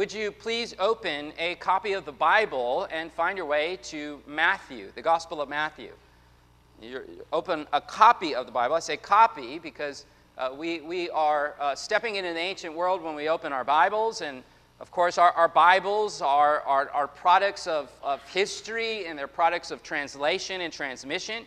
would you please open a copy of the Bible and find your way to Matthew, the Gospel of Matthew? You open a copy of the Bible. I say copy because uh, we, we are uh, stepping into the ancient world when we open our Bibles. And of course, our, our Bibles are, are, are products of, of history and they're products of translation and transmission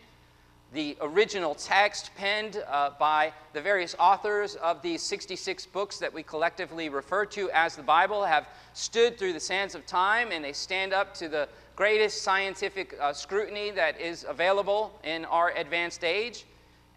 the original text penned uh, by the various authors of these 66 books that we collectively refer to as the Bible have stood through the sands of time and they stand up to the greatest scientific uh, scrutiny that is available in our advanced age.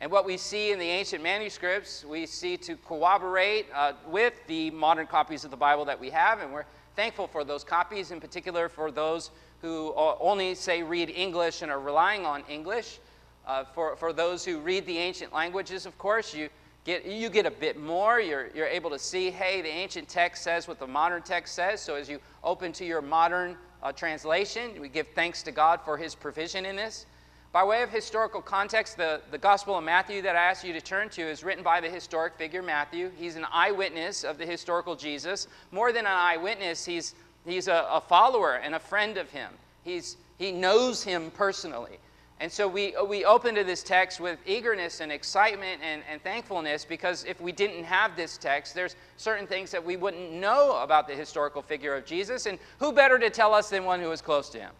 And what we see in the ancient manuscripts, we see to corroborate uh, with the modern copies of the Bible that we have. And we're thankful for those copies, in particular for those who uh, only say read English and are relying on English. Uh, for, for those who read the ancient languages, of course, you get, you get a bit more. You're, you're able to see, hey, the ancient text says what the modern text says. So as you open to your modern uh, translation, we give thanks to God for his provision in this. By way of historical context, the, the Gospel of Matthew that I asked you to turn to is written by the historic figure Matthew. He's an eyewitness of the historical Jesus. More than an eyewitness, he's, he's a, a follower and a friend of him. He's, he knows him personally. And so we, uh, we open to this text with eagerness and excitement and, and thankfulness because if we didn't have this text, there's certain things that we wouldn't know about the historical figure of Jesus. And who better to tell us than one who was close to him?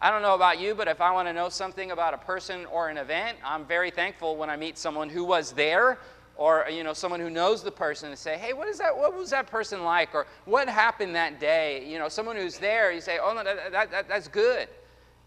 I don't know about you, but if I want to know something about a person or an event, I'm very thankful when I meet someone who was there or you know someone who knows the person and say hey what is that what was that person like or what happened that day you know someone who's there you say oh no that, that, that that's good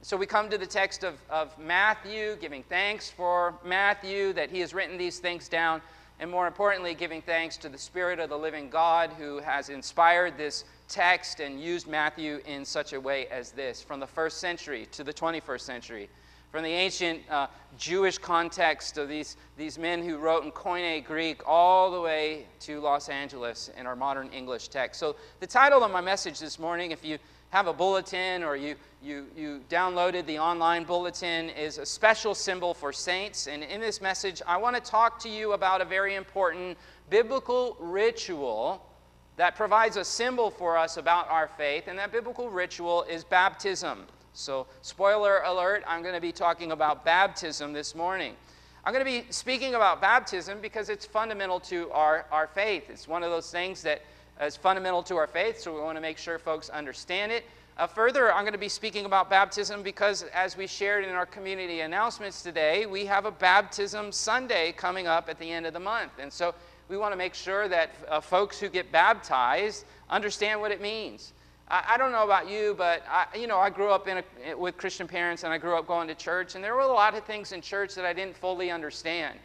so we come to the text of, of Matthew, giving thanks for Matthew that he has written these things down, and more importantly, giving thanks to the Spirit of the living God who has inspired this text and used Matthew in such a way as this, from the first century to the 21st century. From the ancient uh, Jewish context of these, these men who wrote in Koine Greek all the way to Los Angeles in our modern English text. So, the title of my message this morning, if you have a bulletin or you, you, you downloaded the online bulletin is a special symbol for saints. And in this message, I want to talk to you about a very important biblical ritual that provides a symbol for us about our faith. And that biblical ritual is baptism. So, spoiler alert, I'm going to be talking about baptism this morning. I'm going to be speaking about baptism because it's fundamental to our, our faith. It's one of those things that is fundamental to our faith, so we want to make sure folks understand it. Uh, further, I'm going to be speaking about baptism because, as we shared in our community announcements today, we have a baptism Sunday coming up at the end of the month. And so we want to make sure that uh, folks who get baptized understand what it means. I, I don't know about you, but I, you know, I grew up in a, with Christian parents and I grew up going to church, and there were a lot of things in church that I didn't fully understand.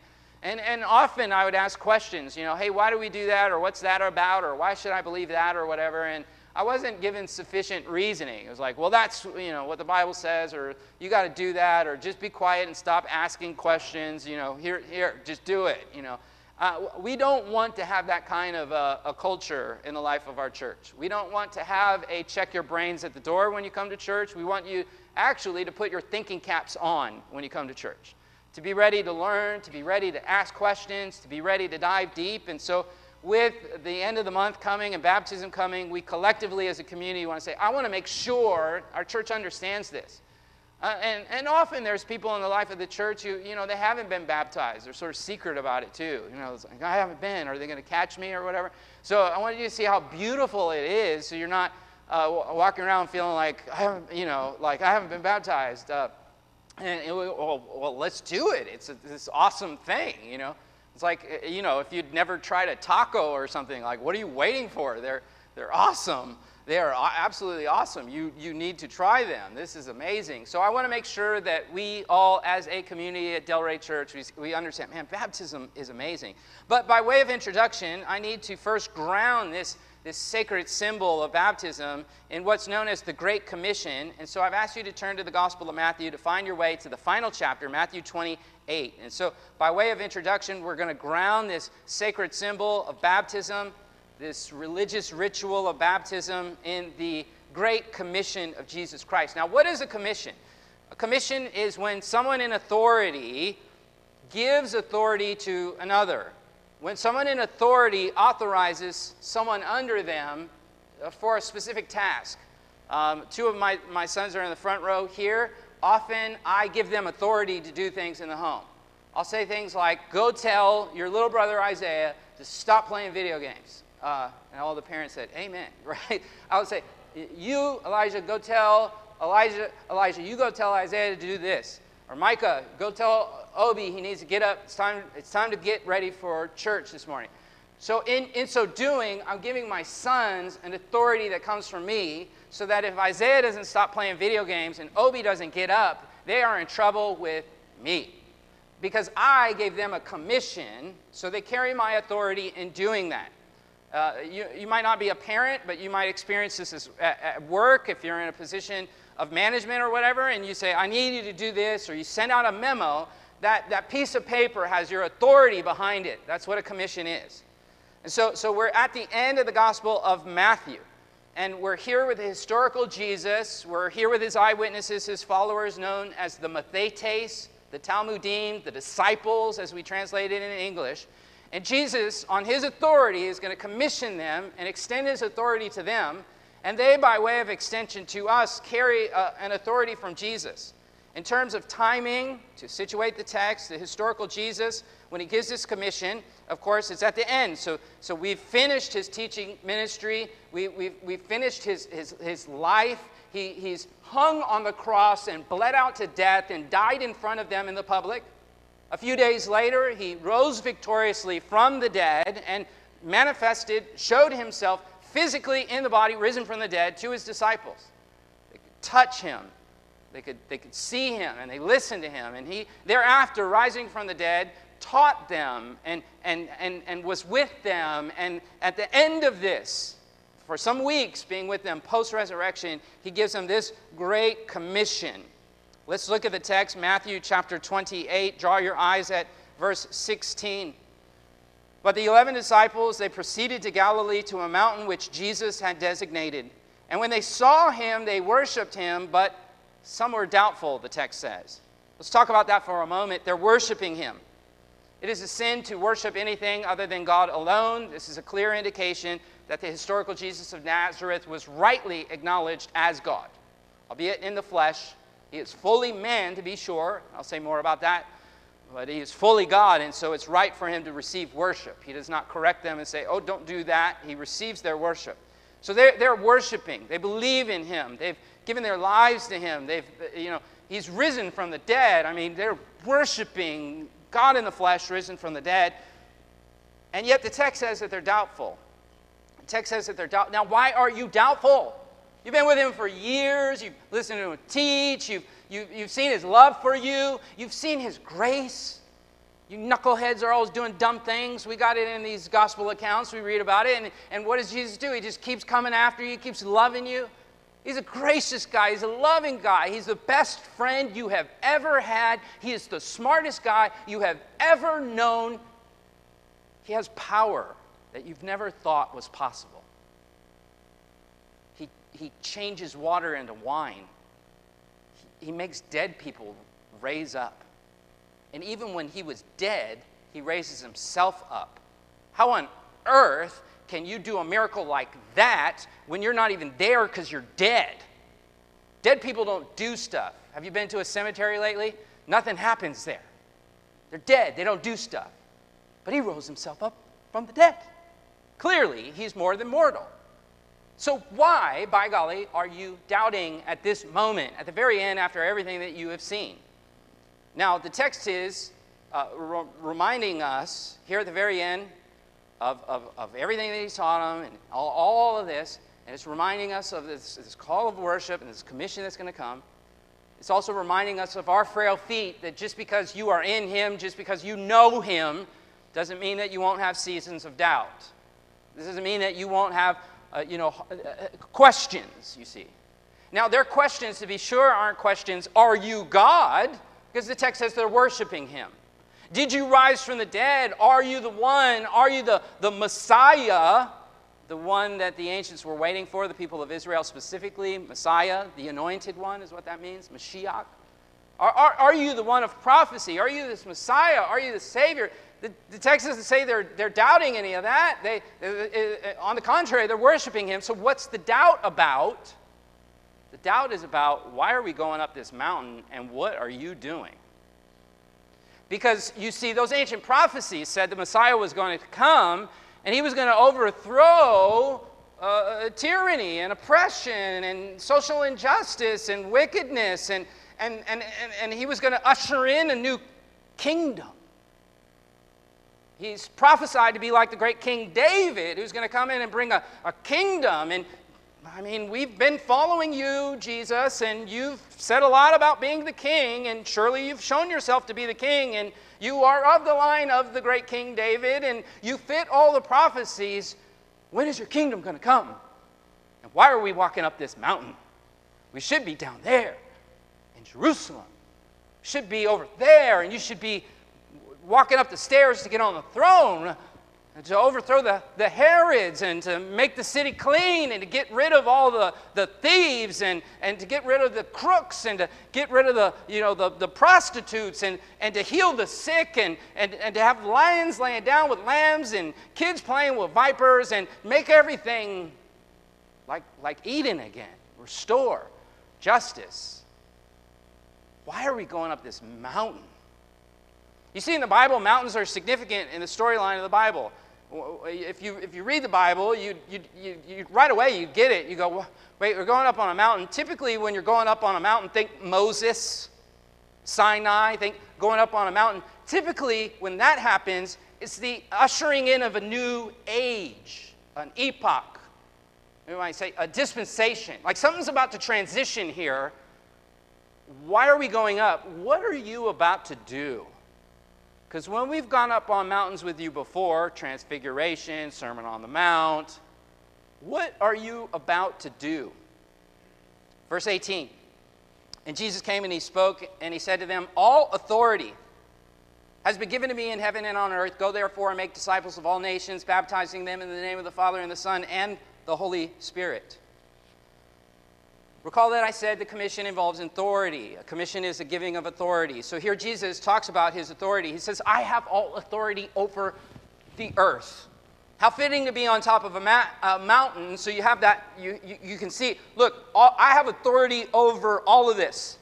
And, and often I would ask questions, you know, hey, why do we do that? Or what's that about? Or why should I believe that? Or whatever. And I wasn't given sufficient reasoning. It was like, well, that's you know what the Bible says, or you got to do that, or just be quiet and stop asking questions. You know, here, here, just do it. You know, uh, we don't want to have that kind of a, a, culture in the life of our church. We don't want to have a check your brains at the door when you come to church. We want you actually to put your thinking caps on when you come to church, to be ready to learn, to be ready to ask questions, to be ready to dive deep, and so with the end of the month coming and baptism coming, we collectively as a community want to say, I want to make sure our church understands this. Uh, and, and often there's people in the life of the church who, you know, they haven't been baptized. They're sort of secret about it too. You know, it's like, I haven't been. Are they going to catch me or whatever? So I wanted you to see how beautiful it is so you're not uh, walking around feeling like, I haven't, you know, like I haven't been baptized. Uh, and it, well, well, let's do it. It's a, this awesome thing, you know. It's like, eh, you know, if you'd never tried a taco or something, like, what are you waiting for? They're, they're awesome. They are absolutely awesome. You, you need to try them. This is amazing. So I want to make sure that we all, as a community at Delray Church, we, we understand, man, baptism is amazing. But by way of introduction, I need to first ground this this sacred symbol of baptism in what's known as the Great Commission. And so I've asked you to turn to the Gospel of Matthew to find your way to the final chapter, Matthew 28. And so, by way of introduction, we're going to ground this sacred symbol of baptism, this religious ritual of baptism, in the Great Commission of Jesus Christ. Now, what is a commission? A commission is when someone in authority gives authority to another when someone in authority authorizes someone under them uh, for a specific task. Um, two of my, my sons are in the front row here. Often I give them authority to do things in the home. I'll say things like, Go tell your little brother Isaiah to stop playing video games. Uh, and all the parents said, Amen, right? I would say, You, Elijah, go tell Elijah, Elijah, you go tell Isaiah to do this. Or Micah, go tell Obi he needs to get up. It's time, it's time to get ready for church this morning. So, in, in so doing, I'm giving my sons an authority that comes from me so that if Isaiah doesn't stop playing video games and Obi doesn't get up, they are in trouble with me. Because I gave them a commission, so they carry my authority in doing that. Uh, you, you might not be a parent, but you might experience this as, at, at work if you're in a position of management or whatever, and you say, I need you to do this, or you send out a memo, that, that piece of paper has your authority behind it. That's what a commission is. And so, so we're at the end of the Gospel of Matthew. And we're here with the historical Jesus. We're here with his eyewitnesses, his followers, known as the Mathetes, the Talmidim, the disciples, as we translate it in English. And Jesus, on his authority, is going to commission them and extend his authority to them and they, by way of extension to us, carry uh, an authority from Jesus. In terms of timing, to situate the text, the historical Jesus, when he gives this commission, of course, it's at the end. So, so we've finished his teaching ministry, we, we've, we've finished his, his, his life. He, he's hung on the cross and bled out to death and died in front of them in the public. A few days later, he rose victoriously from the dead and manifested, showed himself physically in the body, risen from the dead, to his disciples. They could touch him, they could, they could see him, and they listened to him. And he, thereafter, rising from the dead, taught them and, and, and, and was with them. And at the end of this, for some weeks being with them post resurrection, he gives them this great commission. Let's look at the text, Matthew chapter 28. Draw your eyes at verse 16. But the eleven disciples, they proceeded to Galilee to a mountain which Jesus had designated. And when they saw him, they worshiped him, but some were doubtful, the text says. Let's talk about that for a moment. They're worshiping him. It is a sin to worship anything other than God alone. This is a clear indication that the historical Jesus of Nazareth was rightly acknowledged as God, albeit in the flesh. He is fully man, to be sure. I'll say more about that but he is fully God, and so it's right for him to receive worship. He does not correct them and say, oh, don't do that. He receives their worship. So they're, they're worshiping. They believe in him. They've given their lives to him. They've, you know, he's risen from the dead. I mean, they're worshiping God in the flesh, risen from the dead. And yet the text says that they're doubtful. The text says that they're doubtful. Now, why are you doubtful? You've been with him for years. You've listened to him teach. You've you, you've seen his love for you. You've seen his grace. You knuckleheads are always doing dumb things. We got it in these gospel accounts. We read about it. And, and what does Jesus do? He just keeps coming after you, keeps loving you. He's a gracious guy. He's a loving guy. He's the best friend you have ever had. He is the smartest guy you have ever known. He has power that you've never thought was possible. He, he changes water into wine he makes dead people raise up. And even when he was dead, he raises himself up. How on earth can you do a miracle like that when you're not even there because you're dead? Dead people don't do stuff. Have you been to a cemetery lately? Nothing happens there. They're dead, they don't do stuff. But he rose himself up from the dead. Clearly, he's more than mortal. So, why, by golly, are you doubting at this moment, at the very end, after everything that you have seen? Now, the text is uh, re- reminding us here at the very end of, of, of everything that he's taught them and all, all of this, and it's reminding us of this, this call of worship and this commission that's going to come. It's also reminding us of our frail feet that just because you are in him, just because you know him, doesn't mean that you won't have seasons of doubt. This doesn't mean that you won't have uh, you know, uh, uh, questions, you see. Now, their questions, to be sure, aren't questions, are you God? Because the text says they're worshiping him. Did you rise from the dead? Are you the one? Are you the, the Messiah? The one that the ancients were waiting for, the people of Israel specifically, Messiah, the anointed one is what that means, Mashiach. Are, are, are you the one of prophecy? Are you this Messiah? Are you the Savior? The, the text doesn't say they're, they're doubting any of that. They, on the contrary, they're worshiping him. So, what's the doubt about? The doubt is about why are we going up this mountain and what are you doing? Because you see, those ancient prophecies said the Messiah was going to come and he was going to overthrow uh, tyranny and oppression and social injustice and wickedness, and, and, and, and, and he was going to usher in a new kingdom. He's prophesied to be like the great King David, who's going to come in and bring a, a kingdom. And I mean, we've been following you, Jesus, and you've said a lot about being the king, and surely you've shown yourself to be the king, and you are of the line of the great King David, and you fit all the prophecies. When is your kingdom going to come? And why are we walking up this mountain? We should be down there in Jerusalem. Should be over there, and you should be walking up the stairs to get on the throne to overthrow the, the Herods and to make the city clean and to get rid of all the, the thieves and, and to get rid of the crooks and to get rid of the, you know, the, the prostitutes and, and to heal the sick and, and, and to have lions laying down with lambs and kids playing with vipers and make everything like, like Eden again, restore justice. Why are we going up this mountain? You see, in the Bible, mountains are significant in the storyline of the Bible if you, if you read the Bible, you, you, you, you, right away you get it. You go, wait, we're going up on a mountain. Typically, when you're going up on a mountain, think Moses, Sinai, think going up on a mountain. Typically, when that happens, it's the ushering in of a new age, an epoch. We might say a dispensation. Like something's about to transition here. Why are we going up? What are you about to do? Because when we've gone up on mountains with you before, Transfiguration, Sermon on the Mount, what are you about to do? Verse 18. And Jesus came and he spoke and he said to them, All authority has been given to me in heaven and on earth. Go therefore and make disciples of all nations, baptizing them in the name of the Father and the Son and the Holy Spirit Recall that I said the commission involves authority. A commission is a giving of authority. So here Jesus talks about his authority. He says, I have all authority over the earth. How fitting to be on top of a, ma- a mountain so you have that, you, you, you can see, look, all, I have authority over all of this.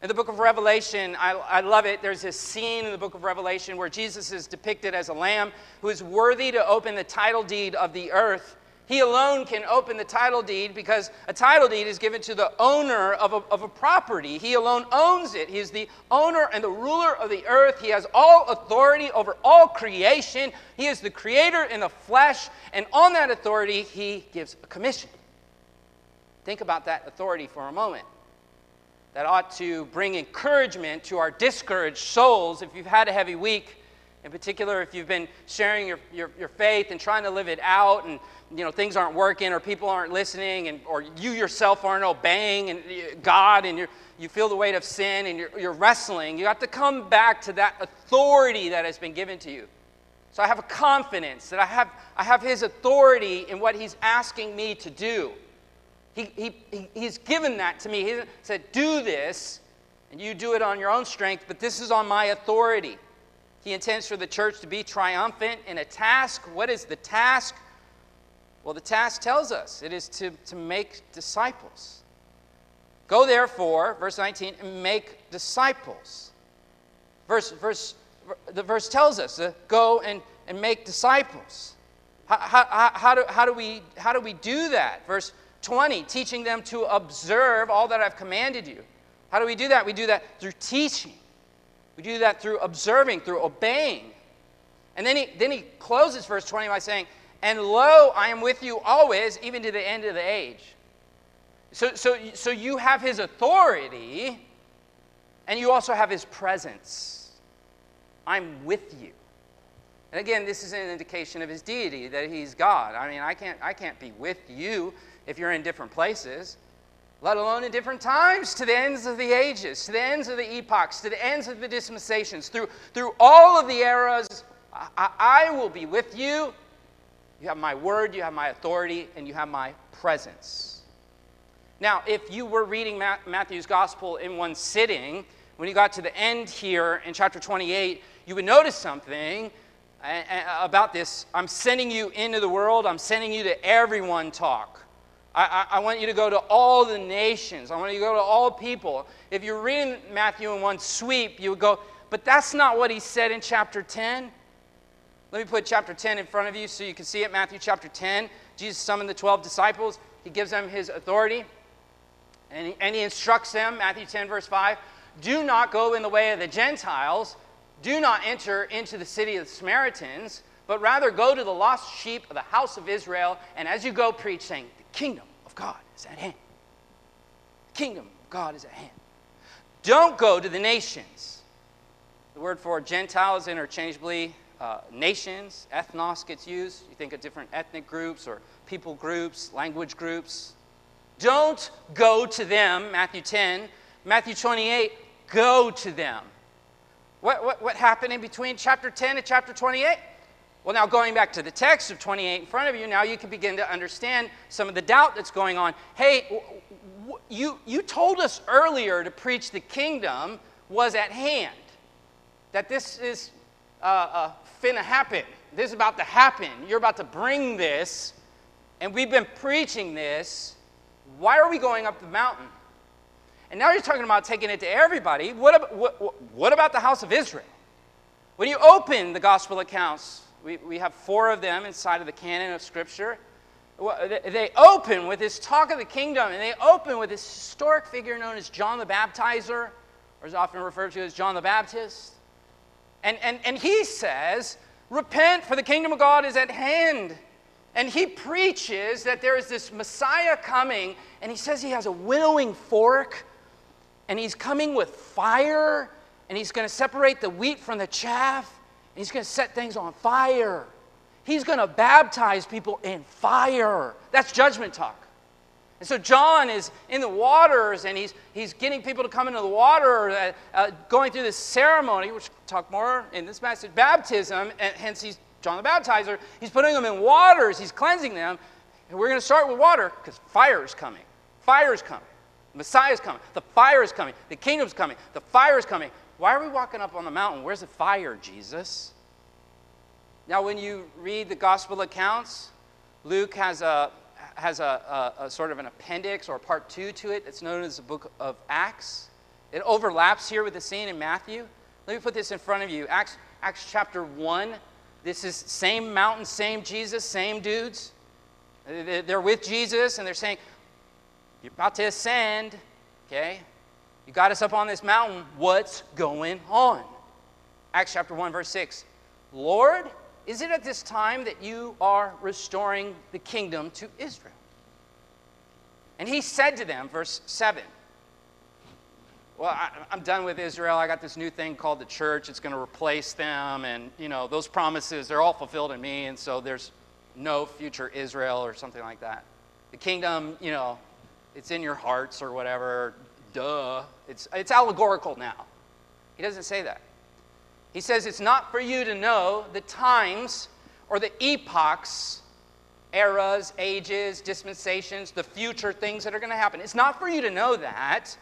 In the book of Revelation, I, I love it. There's this scene in the book of Revelation where Jesus is depicted as a lamb who is worthy to open the title deed of the earth. He alone can open the title deed because a title deed is given to the owner of a, of a property. He alone owns it. He is the owner and the ruler of the earth. He has all authority over all creation. He is the creator in the flesh, and on that authority, he gives a commission. Think about that authority for a moment. That ought to bring encouragement to our discouraged souls if you've had a heavy week in particular, if you've been sharing your, your, your, faith and trying to live it out, and you know things aren't working, or people aren't listening, and or you yourself aren't obeying and uh, God, and you you feel the weight of sin, and you're, you're wrestling, you have to come back to that authority that has been given to you. So I have a confidence that I have, I have His authority in what He's asking me to do. He, he, he, he's given that to me. He said, Do this, and you do it on your own strength, but this is on my authority. He intends for the church to be triumphant in a task. What is the task? Well, the task tells us it is to, to make disciples. Go therefore, verse 19, and make disciples. Verse, verse, the verse tells us go and, and make disciples. How, how, how, do, how, do we, how do we do that? Verse 20, teaching them to observe all that I've commanded you. How do we do that? We do that through teaching. We do that through observing, through obeying. And then he, then he closes verse 20 by saying, And lo, I am with you always, even to the end of the age. So, so, so you have his authority, and you also have his presence. I'm with you. And again, this is an indication of his deity, that he's God. I mean, I can't, I can't be with you if you're in different places let alone in different times, to the ends of the ages, to the ends of the epochs, to the ends of the dispensations, through, through all of the eras, I, I will be with you. You have my word, you have my authority, and you have my presence. Now, if you were reading Matthew's gospel in one sitting, when you got to the end here in chapter 28, you would notice something uh, uh, about this I'm sending you into the world, I'm sending you to everyone talk. I, I, I, want you to go to all the nations. I want you to go to all people. If you're reading Matthew in one sweep, you would go, but that's not what he said in chapter 10. Let me put chapter 10 in front of you so you can see it. Matthew chapter 10. Jesus summoned the 12 disciples, he gives them his authority, and he, and he instructs them, Matthew 10, verse 5, do not go in the way of the Gentiles do not enter into the city of the Samaritans, but rather go to the lost sheep of the house of Israel, and as you go, preach, saying, The kingdom of God is at hand. The kingdom of God is at hand. Don't go to the nations. The word for Gentiles interchangeably uh, nations, ethnos gets used. You think of different ethnic groups or people groups, language groups. Don't go to them, Matthew 10. Matthew 28, go to them. What, what, what happened in between chapter 10 and chapter 28? Well, now going back to the text of 28 in front of you, now you can begin to understand some of the doubt that's going on. Hey, you, you told us earlier to preach the kingdom was at hand, that this is uh, uh, finna happen. This is about to happen. You're about to bring this, and we've been preaching this. Why are we going up the mountain? And now you're talking about taking it to everybody. What, about, what, what about the house of Israel? When you open the gospel accounts, we, we have four of them inside of the canon of Scripture. They open with this talk of the kingdom, and they open with this historic figure known as John the Baptizer, or is often referred to as John the Baptist. And, and, and he says, Repent, for the kingdom of God is at hand. And he preaches that there is this Messiah coming, and he says he has a winnowing fork and he's coming with fire, and he's going to separate the wheat from the chaff, and he's going to set things on fire. He's going to baptize people in fire. That's judgment talk. And so John is in the waters and he's, he's getting people to come into the water, uh, uh, going through this ceremony, which we'll talk more in this message, baptism, and hence he's John the Baptizer. He's putting them in waters, he's cleansing them. And we're going to start with water because fire is coming. Fire is coming. Messiah is coming. The fire is coming. The kingdom's coming. The fire is coming. Why are we walking up on the mountain? Where's the fire, Jesus? Now, when you read the gospel accounts, Luke has a has a, a, a, sort of an appendix or part two to it. It's known as the book of Acts. It overlaps here with the scene in Matthew. Let me put this in front of you. Acts, Acts chapter 1. This is same mountain, same Jesus, same dudes. They're with Jesus and they're saying, you're about to ascend, okay? You got us up on this mountain. What's going on? Acts chapter 1, verse 6. Lord, is it at this time that you are restoring the kingdom to Israel? And he said to them, verse 7, well, I, am done with Israel. I got this new thing called the church. It's going to replace them. And, you know, those promises, they're all fulfilled in me. And so there's no future Israel or something like that. The kingdom, you know, it's in your hearts or whatever. Duh. It's, it's allegorical now. He doesn't say that. He says it's not for you to know the times or the epochs, eras, ages, dispensations, the future things that are going to happen. It's not for you to know that.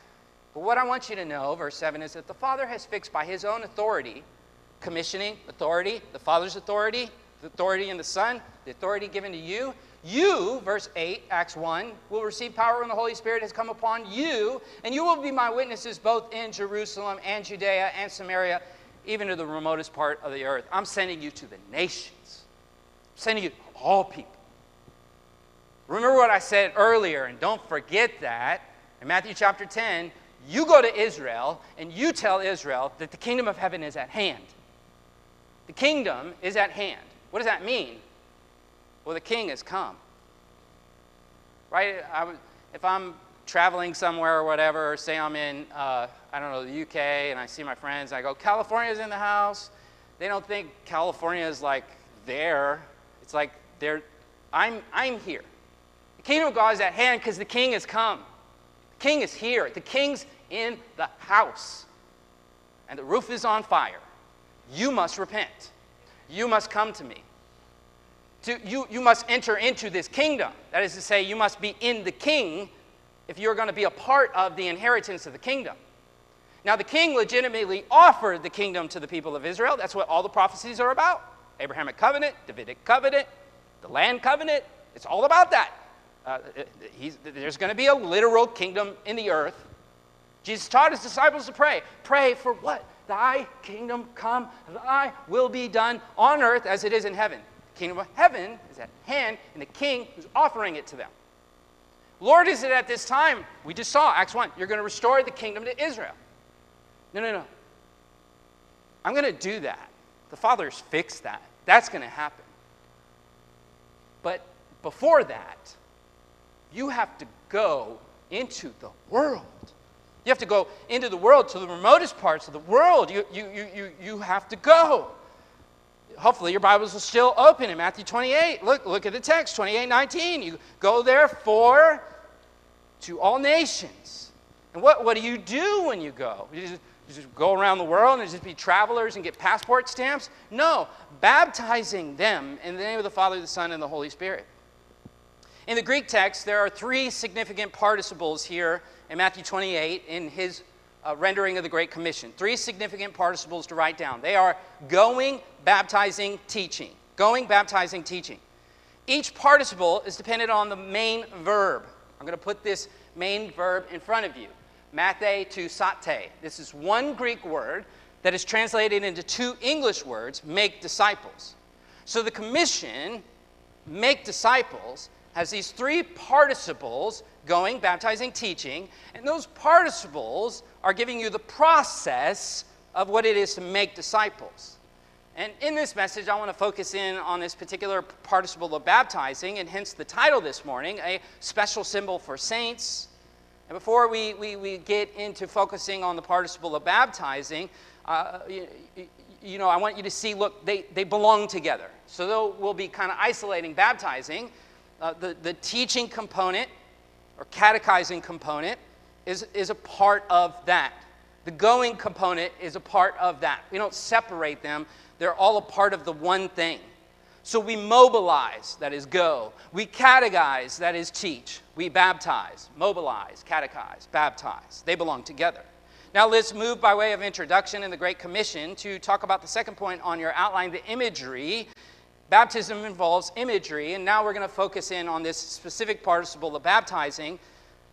But what I want you to know, verse 7, is that the Father has fixed by his own authority, commissioning authority, the Father's authority, the authority in the Son, the authority given to you, you, verse 8, Acts 1, will receive power when the Holy Spirit has come upon you, and you will be my witnesses both in Jerusalem and Judea and Samaria, even to the remotest part of the earth. I'm sending you to the nations, I'm sending you to all people. Remember what I said earlier, and don't forget that. In Matthew chapter 10, you go to Israel and you tell Israel that the kingdom of heaven is at hand. The kingdom is at hand. What does that mean? Well, the king has come. Right? I, if I'm traveling somewhere or whatever, or say I'm in, uh, I don't know, the UK, and I see my friends, I go, California's in the house. They don't think California is like there. It's like they're, I'm, I'm here. Kingdom of God is at hand because the king has come. The king is here. The king's in the house. And the roof is on fire. You must repent. You must come to me to, you, you must enter into this kingdom. That is to say, you must be in the king if you're going to be a part of the inheritance of the kingdom. Now, the king legitimately offered the kingdom to the people of Israel. That's what all the prophecies are about. Abrahamic covenant, Davidic covenant, the land covenant. It's all about that. Uh, there's going to be a literal kingdom in the earth. Jesus taught his disciples to pray. Pray for what? Thy kingdom come, thy will be done on earth as it is in heaven. The kingdom of heaven is at hand, and the king is offering it to them. Lord, is it at this time? We just saw, Acts 1, you're going to restore the kingdom to Israel. No, no, no. I'm going to do that. The Father's fixed that. That's going to happen. But before that, you have to go into the world. You have to go into the world to the remotest parts of the world. You, you, you, you, you have to go. Hopefully, your Bibles are still open in Matthew 28. Look, look at the text 28 19. You go therefore to all nations. And what, what do you do when you go? You just, you just go around the world and just be travelers and get passport stamps? No, baptizing them in the name of the Father, the Son, and the Holy Spirit. In the Greek text, there are three significant participles here in Matthew 28 in his uh, rendering of the Great Commission. Three significant participles to write down. They are going, baptizing, teaching. Going, baptizing, teaching. Each participle is dependent on the main verb. I'm going to put this main verb in front of you. Matheteusate. This is one Greek word that is translated into two English words, make disciples. So the commission, make disciples, has these three participles going, baptizing, teaching, and those participles are giving you the process of what it is to make disciples. And in this message, I want to focus in on this particular participle of baptizing, and hence the title this morning, a special symbol for saints. And before we, we, we get into focusing on the participle of baptizing, uh, you, you, know, I want you to see, look, they, they belong together. So though we'll be kind of isolating baptizing, uh, the, the teaching component or catechizing component is, is a part of that. The going component is a part of that. We don't separate them, they're all a part of the one thing. So we mobilize, that is go. We catechize, that is teach. We baptize, mobilize, catechize, baptize. They belong together. Now let's move by way of introduction in the Great Commission to talk about the second point on your outline the imagery Baptism involves imagery, and now we're going to focus in on this specific participle of baptizing.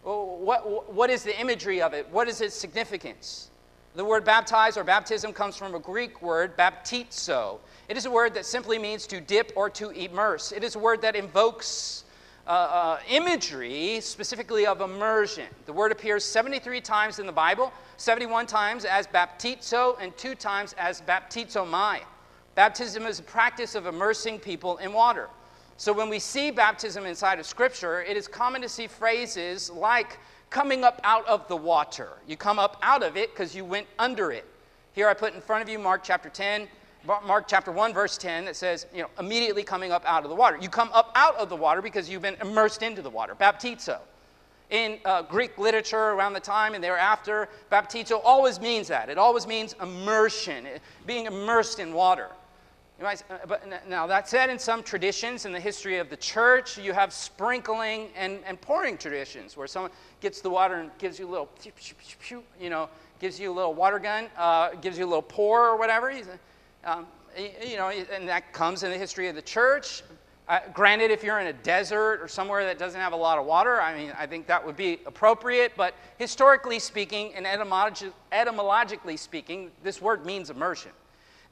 What, what is the imagery of it? What is its significance? The word baptize or baptism comes from a Greek word, baptizo. It is a word that simply means to dip or to immerse. It is a word that invokes uh, uh, imagery, specifically of immersion. The word appears 73 times in the Bible, 71 times as baptizo, and two times as baptizomai. Baptism is a practice of immersing people in water. So when we see baptism inside of Scripture, it is common to see phrases like coming up out of the water. You come up out of it because you went under it. Here I put in front of you Mark chapter 10, Mark chapter 1, verse 10, that says, you know, immediately coming up out of the water. You come up out of the water because you've been immersed into the water. Baptizo. In uh, Greek literature around the time and thereafter, baptizo always means that. It always means immersion, being immersed in water. Uh, but now, that said, in some traditions in the history of the church, you have sprinkling and, and pouring traditions where someone gets the water and gives you a little, you know, gives you a little water gun, uh, gives you a little pour or whatever. Um, you know, and that comes in the history of the church. Uh, granted, if you're in a desert or somewhere that doesn't have a lot of water, I mean, I think that would be appropriate. But historically speaking and etymologically speaking, this word means immersion.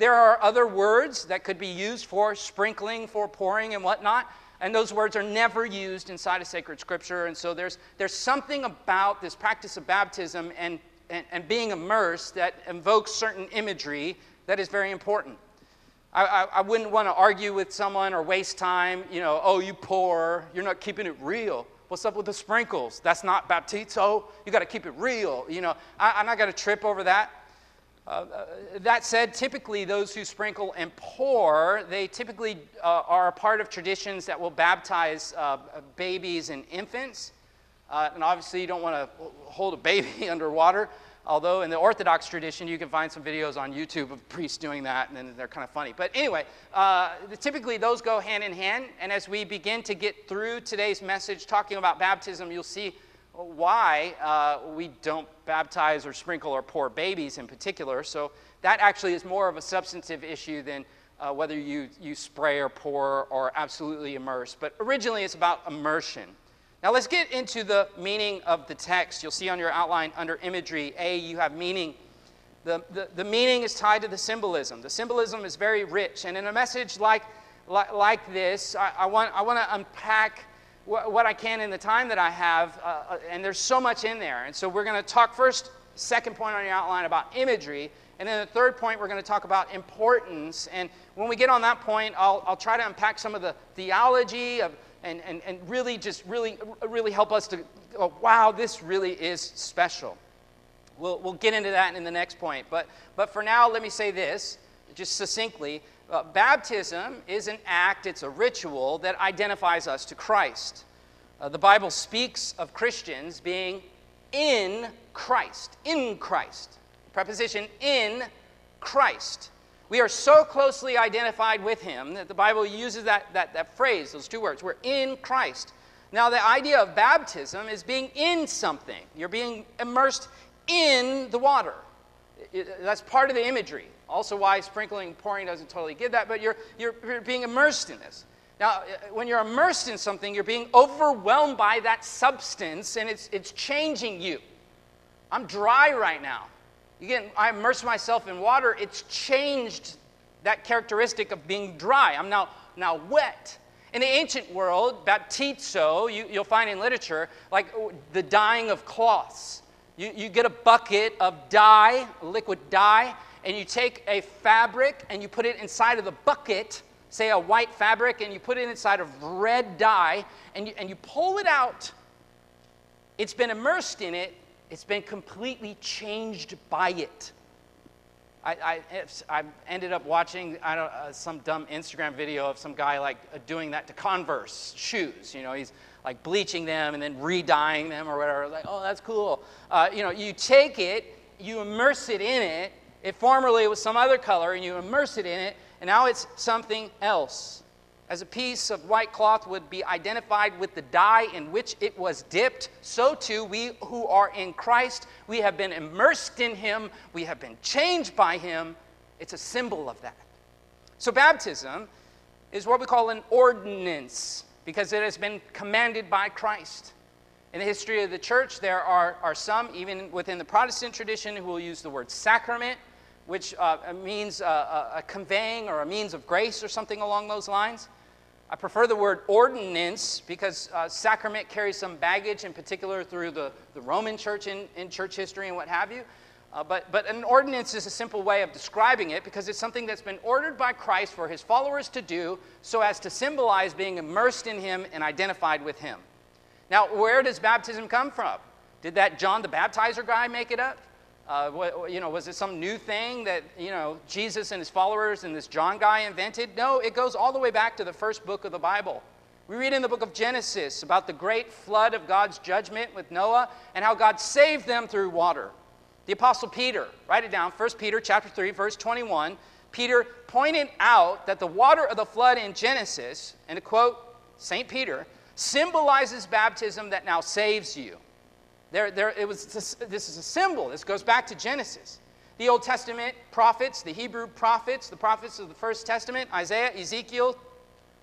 There are other words that could be used for sprinkling, for pouring, and whatnot. And those words are never used inside of sacred scripture. And so there's, there's something about this practice of baptism and, and, and being immersed that invokes certain imagery that is very important. I, I, I wouldn't want to argue with someone or waste time, you know, oh, you pour, you're not keeping it real. What's up with the sprinkles? That's not baptizo. You got to keep it real. You know, I, I'm not going to trip over that. Uh, that said, typically those who sprinkle and pour, they typically uh, are a part of traditions that will baptize uh, babies and infants. Uh, and obviously, you don't want to hold a baby underwater. Although in the Orthodox tradition, you can find some videos on YouTube of priests doing that, and they're kind of funny. But anyway, uh, typically those go hand in hand. And as we begin to get through today's message talking about baptism, you'll see why uh, we don't baptize or sprinkle or pour babies in particular. So that actually is more of a substantive issue than uh, whether you, you spray or pour or absolutely immerse. But originally, it's about immersion. Now, let's get into the meaning of the text. You'll see on your outline under imagery, A, you have meaning. The, the, the meaning is tied to the symbolism. The symbolism is very rich. And in a message like, like, like this, I, I, want, I want to unpack what, I can in the time that I have. Uh, uh and there's so much in there. And so we're going to talk first, second point on your outline about imagery. And then the third point, we're going to talk about importance. And when we get on that point, I'll, I'll try to unpack some of the theology of and, and, and really just really, really help us to go, wow, this really is special. We'll, we'll get into that in the next point. But, but for now, let me say this, just succinctly. Uh, baptism is an act, it's a ritual that identifies us to Christ. Uh, the Bible speaks of Christians being in Christ, in Christ. Preposition in Christ. We are so closely identified with him that the Bible uses that, that, that phrase, those two words. We're in Christ. Now, the idea of baptism is being in something. You're being immersed in the water. It, that's part of the imagery. Also, why sprinkling, pouring doesn't totally give that, but you're, you're, you're being immersed in this. Now, uh, when you're immersed in something, you're being overwhelmed by that substance and it's, it's changing you. I'm dry right now. Again, I immerse myself in water, it's changed that characteristic of being dry. I'm now, now wet. In the ancient world, baptizo, you, will find in literature, like the dyeing of cloths. You, you get a bucket of dye, liquid dye, and you take a fabric and you put it inside of the bucket, say a white fabric, and you put it inside of red dye, and you, and you pull it out. It's been immersed in it, it's been completely changed by it. I, I, I ended up watching I don't, uh, some dumb Instagram video of some guy like uh, doing that to Converse shoes. You know, he's like bleaching them and then re-dyeing them or whatever. Like, oh, that's cool. Uh, you know, you take it, you immerse it in it. It formerly was some other color, and you immerse it in it, and now it's something else as a piece of white cloth would be identified with the dye in which it was dipped, so too we who are in Christ, we have been immersed in Him, we have been changed by Him. It's a symbol of that. So, baptism is what we call an ordinance because it has been commanded by Christ. In the history of the church, there are, are some, even within the Protestant tradition, who will use the word sacrament, which uh, means uh, a conveying or a means of grace or something along those lines. I prefer the word ordinance because uh, sacrament carries some baggage, in particular through the, the Roman church in, in church history and what have you. Uh, but, but an ordinance is a simple way of describing it because it's something that's been ordered by Christ for his followers to do so as to symbolize being immersed in him and identified with him. Now, where does baptism come from? Did that John the Baptizer guy make it up? Uh, what, you know, was it some new thing that, you know, Jesus and his followers and this John guy invented? No, it goes all the way back to the first book of the Bible. We read in the book of Genesis about the great flood of God's judgment with Noah and how God saved them through water. The apostle Peter, write it down, 1 Peter chapter 3 verse 21, Peter pointed out that the water of the flood in Genesis, and to quote St. Peter, symbolizes baptism that now saves you. There, there, it was, this, is a symbol. This goes back to Genesis. The Old Testament prophets, the Hebrew prophets, the prophets of the First Testament, Isaiah, Ezekiel,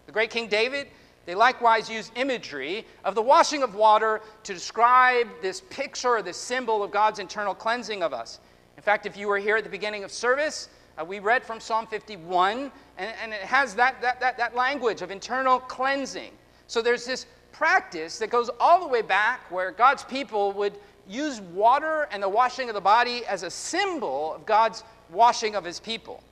the great King David, they likewise use imagery of the washing of water to describe this picture or this symbol of God's internal cleansing of us. In fact, if you were here at the beginning of service, uh, we read from Psalm 51, and, and it has that, that, that, that language of internal cleansing. So there's this practice that goes all the way back where God's people would use water and the washing of the body as a symbol of God's washing of his people.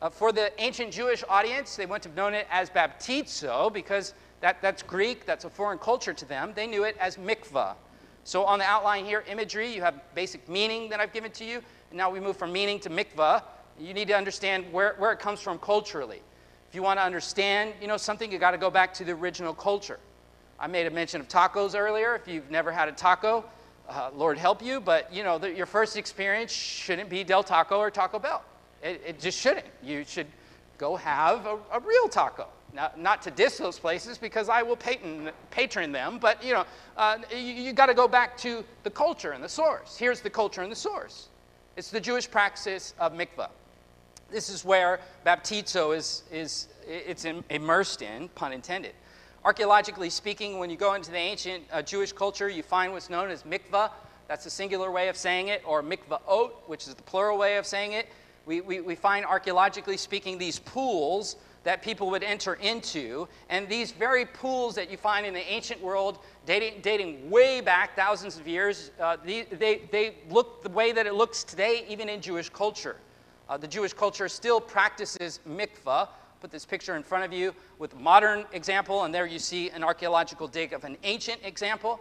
Uh, for the ancient Jewish audience, they wouldn't have known it as baptizo because that, that's Greek, that's a foreign culture to them. They knew it as mikvah. So on the outline here, imagery, you have basic meaning that I've given to you. And now we move from meaning to mikvah. You need to understand where, where it comes from culturally. If you want to understand, you know, something, you got to go back to the original culture. I made a mention of tacos earlier. If you've never had a taco, uh, Lord help you, but you know, the, your first experience shouldn't be Del Taco or Taco Bell. It, it just shouldn't. You should go have a, a real taco. Not, not, to diss those places because I will patron, patron them, but you know, uh, you, you got to go back to the culture and the source. Here's the culture and the source. It's the Jewish practice of mikvah. This is where baptizo is, is it's immersed in, pun intended. Archaeologically speaking, when you go into the ancient uh, Jewish culture, you find what's known as mikvah. That's the singular way of saying it, or mikvaot, which is the plural way of saying it. We, we, we find archaeologically speaking these pools that people would enter into. And these very pools that you find in the ancient world, dating, dating way back thousands of years, uh, they, they, they look the way that it looks today, even in Jewish culture. Uh, the Jewish culture still practices mikvah. Put this picture in front of you with modern example, and there you see an archaeological dig of an ancient example.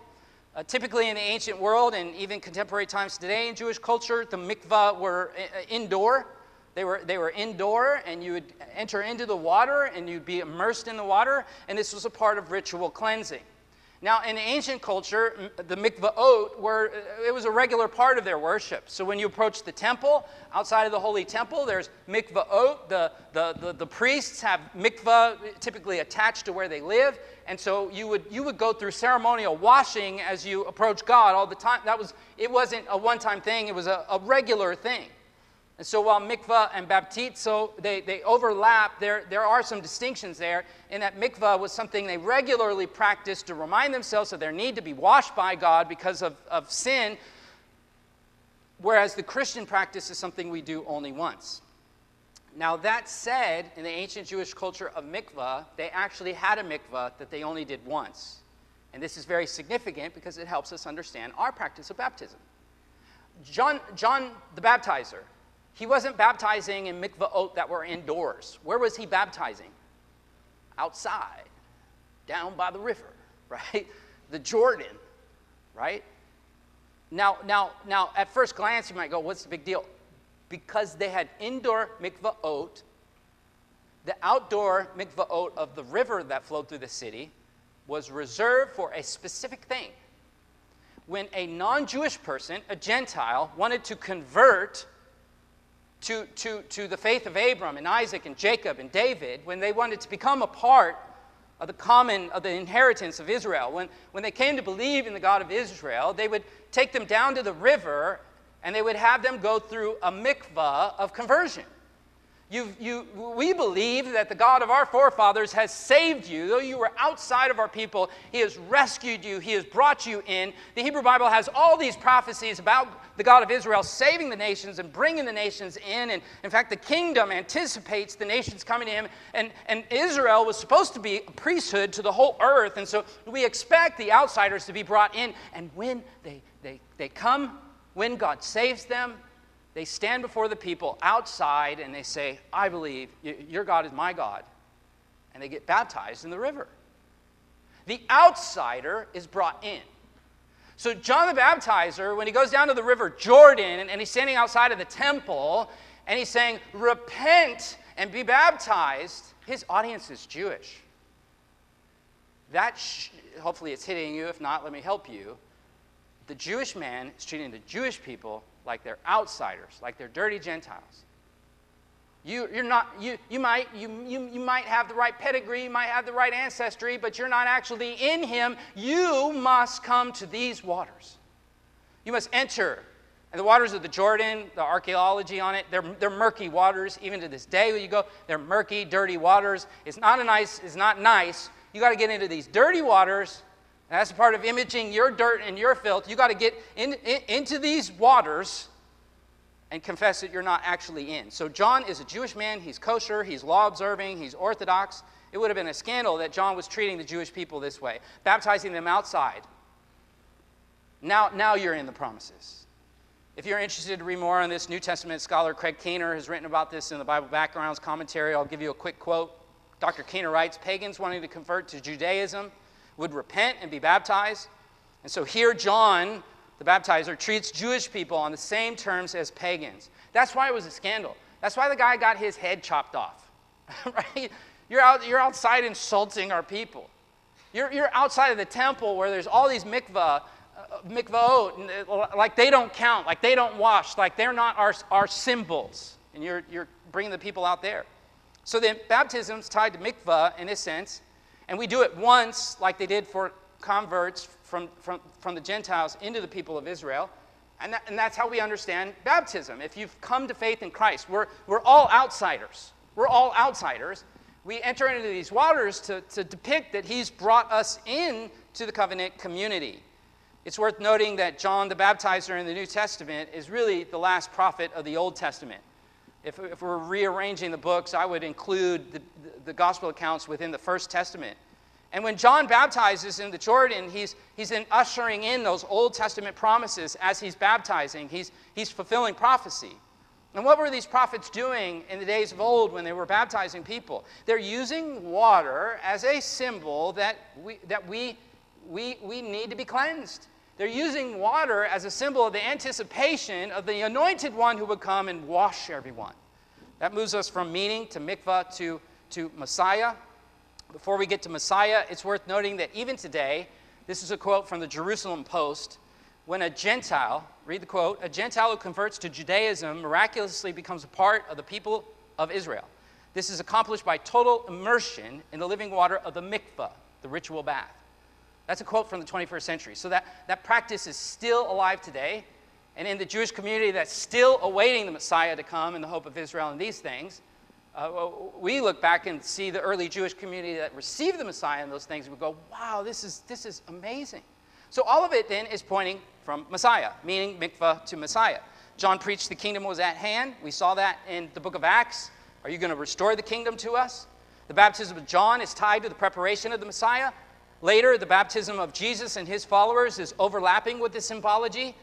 Uh, typically, in the ancient world and even contemporary times today in Jewish culture, the mikvah were uh, indoor. They were, they were indoor, and you would enter into the water and you'd be immersed in the water, and this was a part of ritual cleansing. Now, in ancient culture, the mikvaot were, uh, it was a regular part of their worship. So when you approach the temple, outside of the holy temple, there's mikvaot. The, the, the, the priests have mikvah typically attached to where they live. And so you would, you would go through ceremonial washing as you approach God all the time. That was, it wasn't a one-time thing, it was a, a regular thing. And so while mikvah and baptizo, they, they overlap, there, there are some distinctions there in that mikvah was something they regularly practiced to remind themselves of their need to be washed by God because of, of sin, whereas the Christian practice is something we do only once. Now, that said, in the ancient Jewish culture of mikvah, they actually had a mikvah that they only did once. And this is very significant because it helps us understand our practice of baptism. John, John the Baptizer, he wasn't baptizing in mikvaot that were indoors. Where was he baptizing? Outside, down by the river, right? The Jordan, right? Now, now, now, at first glance, you might go, what's the big deal? Because they had indoor mikvaot, the outdoor mikvaot of the river that flowed through the city was reserved for a specific thing. When a non Jewish person, a Gentile, wanted to convert to, to, to the faith of Abram and Isaac and Jacob and David when they wanted to become a part of the common, of the inheritance of Israel. When, when they came to believe in the God of Israel, they would take them down to the river and they would have them go through a mikvah of conversion. You, you, we believe that the God of our forefathers has saved you. Though you were outside of our people, He has rescued you, He has brought you in. The Hebrew Bible has all these prophecies about the God of Israel saving the nations and bringing the nations in. And in fact, the kingdom anticipates the nations coming to Him. And, and Israel was supposed to be a priesthood to the whole earth. And so we expect the outsiders to be brought in. And when they, they, they come, when God saves them, they stand before the people outside and they say, I believe your God is my God. And they get baptized in the river. The outsider is brought in. So, John the Baptizer, when he goes down to the river Jordan and, he's standing outside of the temple and he's saying, Repent and be baptized, his audience is Jewish. That, sh- hopefully, it's hitting you. If not, let me help you. The Jewish man is treating the Jewish people like they're outsiders, like they're dirty Gentiles. You, you're not, you, you, might, you, you, you might have the right pedigree, you might have the right ancestry, but you're not actually in him. You must come to these waters. You must enter. And the waters of the Jordan, the archaeology on it, they're, they're murky waters. Even to this day, when you go, they're murky, dirty waters. It's not a nice, it's not nice. You got to get into these dirty waters that's a part of imaging your dirt and your filth. You got to get in, in, into these waters and confess that you're not actually in. So, John is a Jewish man. He's kosher, he's law observing, he's orthodox. It would have been a scandal that John was treating the Jewish people this way, baptizing them outside. Now, now you're in the promises. If you're interested to read more on this, New Testament scholar Craig Keener has written about this in the Bible Backgrounds commentary. I'll give you a quick quote. Dr. Keener writes Pagans wanting to convert to Judaism would repent and be baptized. And so here, John, the baptizer, treats Jewish people on the same terms as pagans. That's why it was a scandal. That's why the guy got his head chopped off. right? You're, out, you're outside insulting our people. You're, you're outside of the temple where there's all these mikvah, uh, mikvaot, uh, like they don't count, like they don't wash, like they're not our, our symbols. And you're, you're bringing the people out there. So the baptism's tied to mikvah in a sense, and we do it once, like they did for converts from, from, from the Gentiles into the people of Israel. And, that, and that's how we understand baptism. If you've come to faith in Christ, we're, we're all outsiders. We're all outsiders. We enter into these waters to, to depict that He's brought us in to the covenant community. It's worth noting that John the Baptizer in the New Testament is really the last prophet of the Old Testament. If, if we're rearranging the books, I would include the, the gospel accounts within the First Testament. And when John baptizes in the Jordan, he's, he's in ushering in those Old Testament promises as he's baptizing. He's, he's fulfilling prophecy. And what were these prophets doing in the days of old when they were baptizing people? They're using water as a symbol that we, that we, we, we need to be cleansed. They're using water as a symbol of the anticipation of the anointed one who would come and wash everyone. That moves us from meaning to mikvah to, to Messiah. Before we get to Messiah, it's worth noting that even today, this is a quote from the Jerusalem Post, when a Gentile, read the quote, a Gentile who converts to Judaism miraculously becomes a part of the people of Israel. This is accomplished by total immersion in the living water of the mikvah, the ritual bath. That's a quote from the 21st century. So that, that practice is still alive today. And in the Jewish community that's still awaiting the Messiah to come in the hope of Israel and these things, uh, we look back and see the early Jewish community that received the Messiah and those things, and we go, wow, this is, this is amazing. So all of it then is pointing from Messiah, meaning mikvah to Messiah. John preached the kingdom was at hand. We saw that in the book of Acts. Are you going to restore the kingdom to us? The baptism of John is tied to the preparation of the Messiah. Later, the baptism of Jesus and his followers is overlapping with this symbology.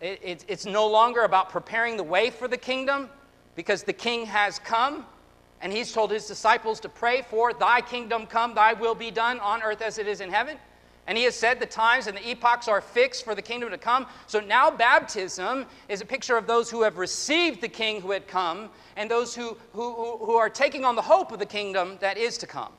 It, it, it's no longer about preparing the way for the kingdom because the king has come. And he's told his disciples to pray for, Thy kingdom come, Thy will be done on earth as it is in heaven. And he has said the times and the epochs are fixed for the kingdom to come. So now baptism is a picture of those who have received the king who had come and those who, who, who are taking on the hope of the kingdom that is to come.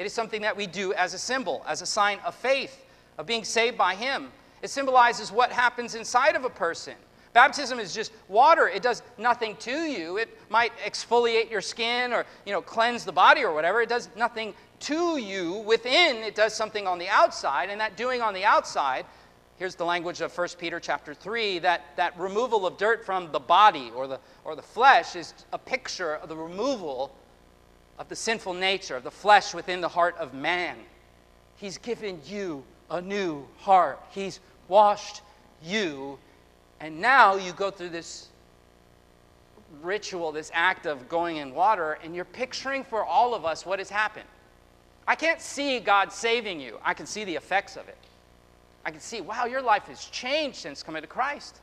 It is something that we do as a symbol, as a sign of faith, of being saved by him. It symbolizes what happens inside of a person. Baptism is just water. It does nothing to you. It might exfoliate your skin or, you know, cleanse the body or whatever. It does nothing to you within. It does something on the outside, and that doing on the outside, here's the language of 1 Peter chapter 3, that, that removal of dirt from the body or the, or the flesh is a picture of the removal of the sinful nature, of the flesh within the heart of man. He's given you a new heart. He's washed you and now you go through this ritual, this act of going in water, and you're picturing for all of us what has happened. I can't see God saving you, I can see the effects of it. I can see, wow, your life has changed since coming to Christ.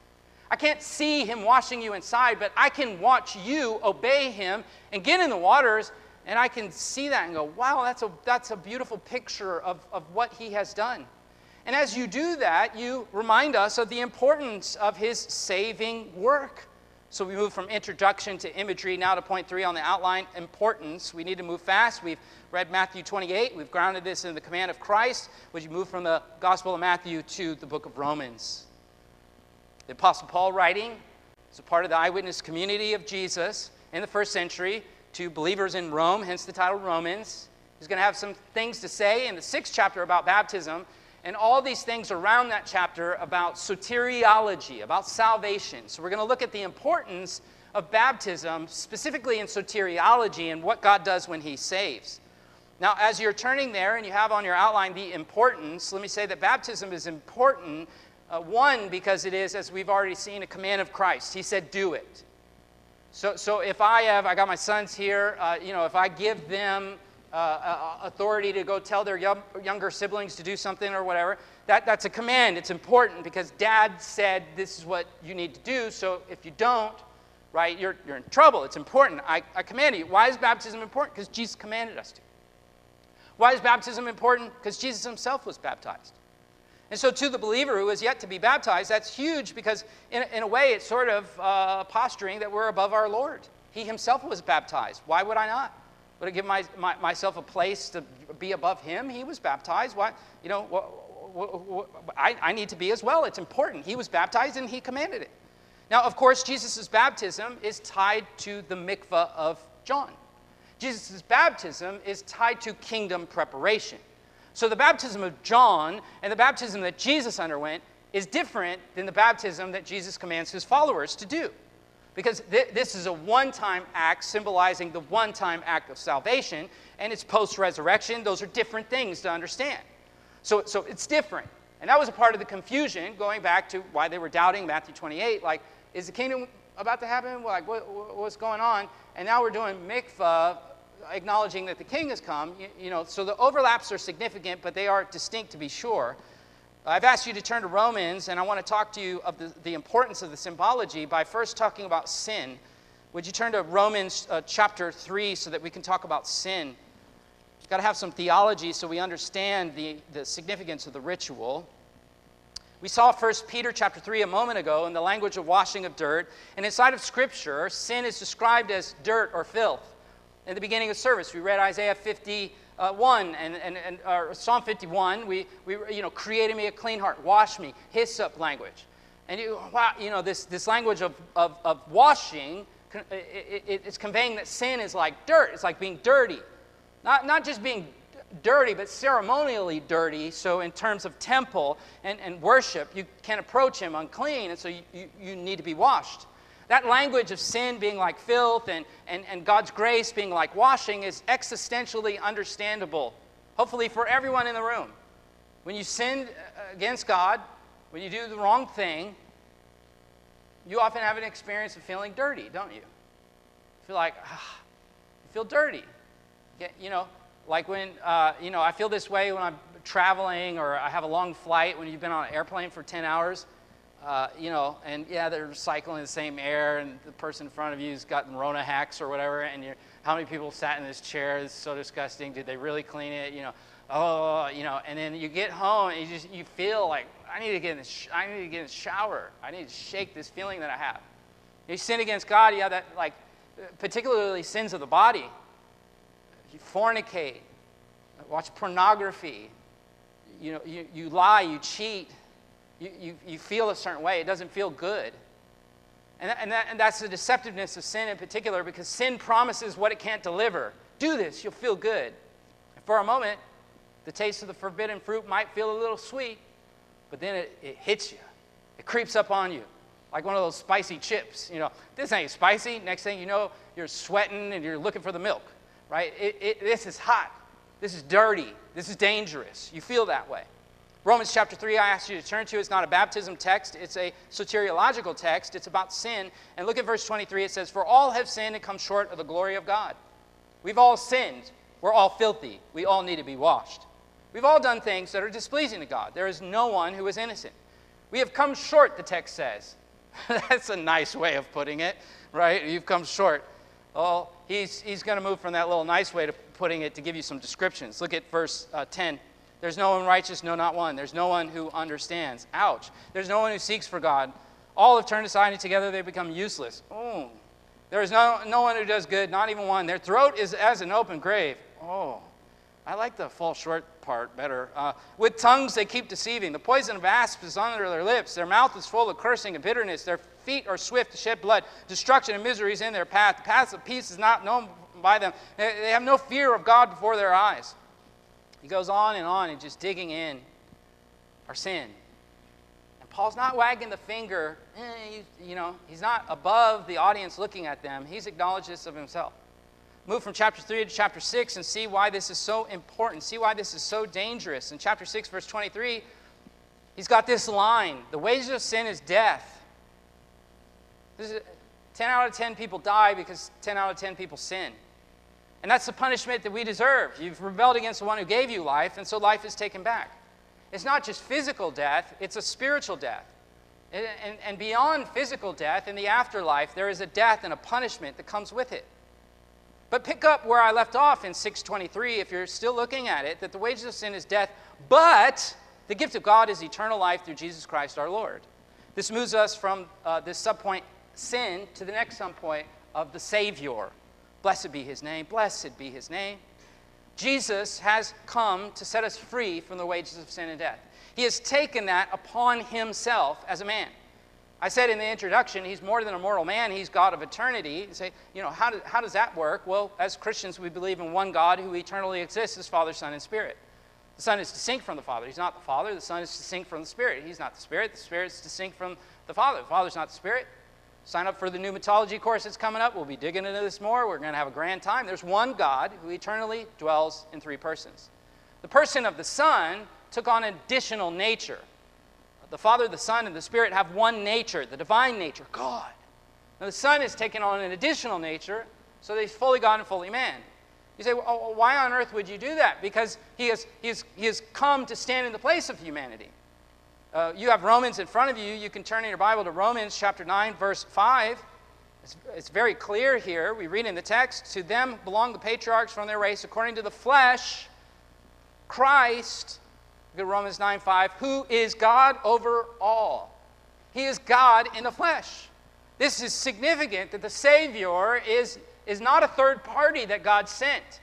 I can't see Him washing you inside, but I can watch you obey Him and get in the waters, and I can see that and go, wow, that's a, that's a beautiful picture of, of what He has done. And as you do that, you remind us of the importance of his saving work. So we move from introduction to imagery now to point three on the outline importance. We need to move fast. We've read Matthew 28. We've grounded this in the command of Christ. Would you move from the Gospel of Matthew to the book of Romans? The Apostle Paul writing as a part of the eyewitness community of Jesus in the first century to believers in Rome, hence the title Romans. He's going to have some things to say in the sixth chapter about baptism and all these things around that chapter about soteriology, about salvation. So we're going to look at the importance of baptism, specifically in soteriology and what God does when He saves. Now, as you're turning there and you have on your outline the importance, let me say that baptism is important. Uh, one, because it is, as we've already seen, a command of Christ. He said, Do it. So, so if I have, I got my sons here, uh, you know, if I give them uh, uh, authority to go tell their young, younger siblings to do something or whatever. That, that's a command. It's important because dad said this is what you need to do. So if you don't, right, you're, you're in trouble. It's important. I, I command you. Why is baptism important? Because Jesus commanded us to. Why is baptism important? Because Jesus himself was baptized. And so, to the believer who is yet to be baptized, that's huge because, in, in a way, it's sort of uh, posturing that we're above our Lord. He himself was baptized. Why would I not? Would I give my, my, myself a place to be above him? He was baptized. Why, you know, what, what, what, I, I need to be as well. It's important. He was baptized and he commanded it. Now, of course, Jesus' baptism is tied to the mikvah of John. Jesus' baptism is tied to kingdom preparation. So the baptism of John and the baptism that Jesus underwent is different than the baptism that Jesus commands his followers to do. Because th- this is a one time act symbolizing the one time act of salvation, and it's post resurrection. Those are different things to understand. So, so it's different. And that was a part of the confusion going back to why they were doubting Matthew 28. Like, is the kingdom about to happen? Like, what, what's going on? And now we're doing mikvah, acknowledging that the king has come. You, you know, so the overlaps are significant, but they are distinct to be sure. I've asked you to turn to Romans, and I want to talk to you of the, the importance of the symbology by first talking about sin. Would you turn to Romans uh, chapter 3 so that we can talk about sin? We've got to have some theology so we understand the, the significance of the ritual. We saw 1 Peter chapter 3 a moment ago in the language of washing of dirt. And inside of Scripture, sin is described as dirt or filth. In the beginning of service, we read Isaiah 51 and, and, and or Psalm 51. We, we, you know, created me a clean heart, wash me, hyssop language. And you, wow, you know, this, this language of, of, of washing, it, it, it's conveying that sin is like dirt. It's like being dirty. Not, not just being dirty, but ceremonially dirty. So, in terms of temple and, and worship, you can't approach him unclean, and so you, you, you need to be washed. That language of sin being like filth and, and, and God's grace being like washing is existentially understandable, hopefully, for everyone in the room. When you sin against God, when you do the wrong thing, you often have an experience of feeling dirty, don't you? You feel like, ah, you feel dirty. You know, like when, uh, you know, I feel this way when I'm traveling or I have a long flight, when you've been on an airplane for 10 hours, uh, you know, and yeah, they're cycling the same air, and the person in front of you's got Rona hacks or whatever, and you're, how many people sat in this chair? It's so disgusting. Did they really clean it? You know, oh, you know, and then you get home and you just you feel like I need to get in the I need to get in the shower. I need to shake this feeling that I have. You sin against God, you have that like, particularly sins of the body you fornicate, watch pornography, you know, you, you lie, you cheat, you, you, you feel a certain way. It doesn't feel good. And, that, and, that, and that's the deceptiveness of sin in particular because sin promises what it can't deliver. Do this, you'll feel good. And for a moment, the taste of the forbidden fruit might feel a little sweet, but then it, it hits you. It creeps up on you like one of those spicy chips. You know, this ain't spicy. Next thing you know, you're sweating and you're looking for the milk right? It, it, this is hot. This is dirty. This is dangerous. You feel that way. Romans chapter 3, I asked you to turn to. It's not a baptism text, it's a soteriological text. It's about sin. And look at verse 23. It says, For all have sinned and come short of the glory of God. We've all sinned. We're all filthy. We all need to be washed. We've all done things that are displeasing to God. There is no one who is innocent. We have come short, the text says. That's a nice way of putting it, right? You've come short. Oh, he's, he's going to move from that little nice way to putting it to give you some descriptions. Look at verse uh, 10. There's no one righteous, no, not one. There's no one who understands. Ouch. There's no one who seeks for God. All have turned aside, and together they become useless. Oh. There is no, no one who does good, not even one. Their throat is as an open grave. Oh. I like the fall short part better. Uh, with tongues they keep deceiving. The poison of asps is under their lips. Their mouth is full of cursing and bitterness. Their feet are swift to shed blood. Destruction and misery is in their path. The path of peace is not known by them. They have no fear of God before their eyes. He goes on and on and just digging in our sin. And Paul's not wagging the finger. Eh, you, you know, he's not above the audience looking at them. He's acknowledged this of himself. Move from chapter 3 to chapter 6 and see why this is so important. See why this is so dangerous. In chapter 6, verse 23, he's got this line The wages of sin is death. Is, 10 out of 10 people die because 10 out of 10 people sin. And that's the punishment that we deserve. You've rebelled against the one who gave you life, and so life is taken back. It's not just physical death, it's a spiritual death. And, and, and, beyond physical death, in the afterlife, there is a death and a punishment that comes with it. But pick up where I left off in 623, if you're still looking at it, that the wages of sin is death, but the gift of God is eternal life through Jesus Christ our Lord. This moves us from uh, this subpoint sin to the next point of the Savior. Blessed be his name. Blessed be his name. Jesus has come to set us free from the wages of sin and death. He has taken that upon himself as a man. I said in the introduction, he's more than a mortal man, he's God of eternity. You say, you know, how, do, how does that work? Well, as Christians, we believe in one God who eternally exists as Father, Son, and Spirit. The Son is distinct from the Father. He's not the Father. The Son is distinct from the Spirit. He's not the Spirit. The Spirit is distinct from the Father. The Father's not the Spirit. Sign up for the pneumatology course that's coming up. We'll be digging into this more. We're going to have a grand time. There's one God who eternally dwells in three persons. The person of the Son took on additional nature. The Father, the Son, and the Spirit have one nature, the divine nature, God. Now, the Son is taking on an additional nature, so he's fully God and fully man. You say, well, why on earth would you do that? Because he has, he has, he has come to stand in the place of humanity. Uh, you have Romans in front of you. You can turn in your Bible to Romans chapter 9, verse 5. It's, it's very clear here. We read in the text To them belong the patriarchs from their race according to the flesh, Christ, look at Romans 9, 5, who is God over all. He is God in the flesh. This is significant that the Savior is is not a third party that God sent.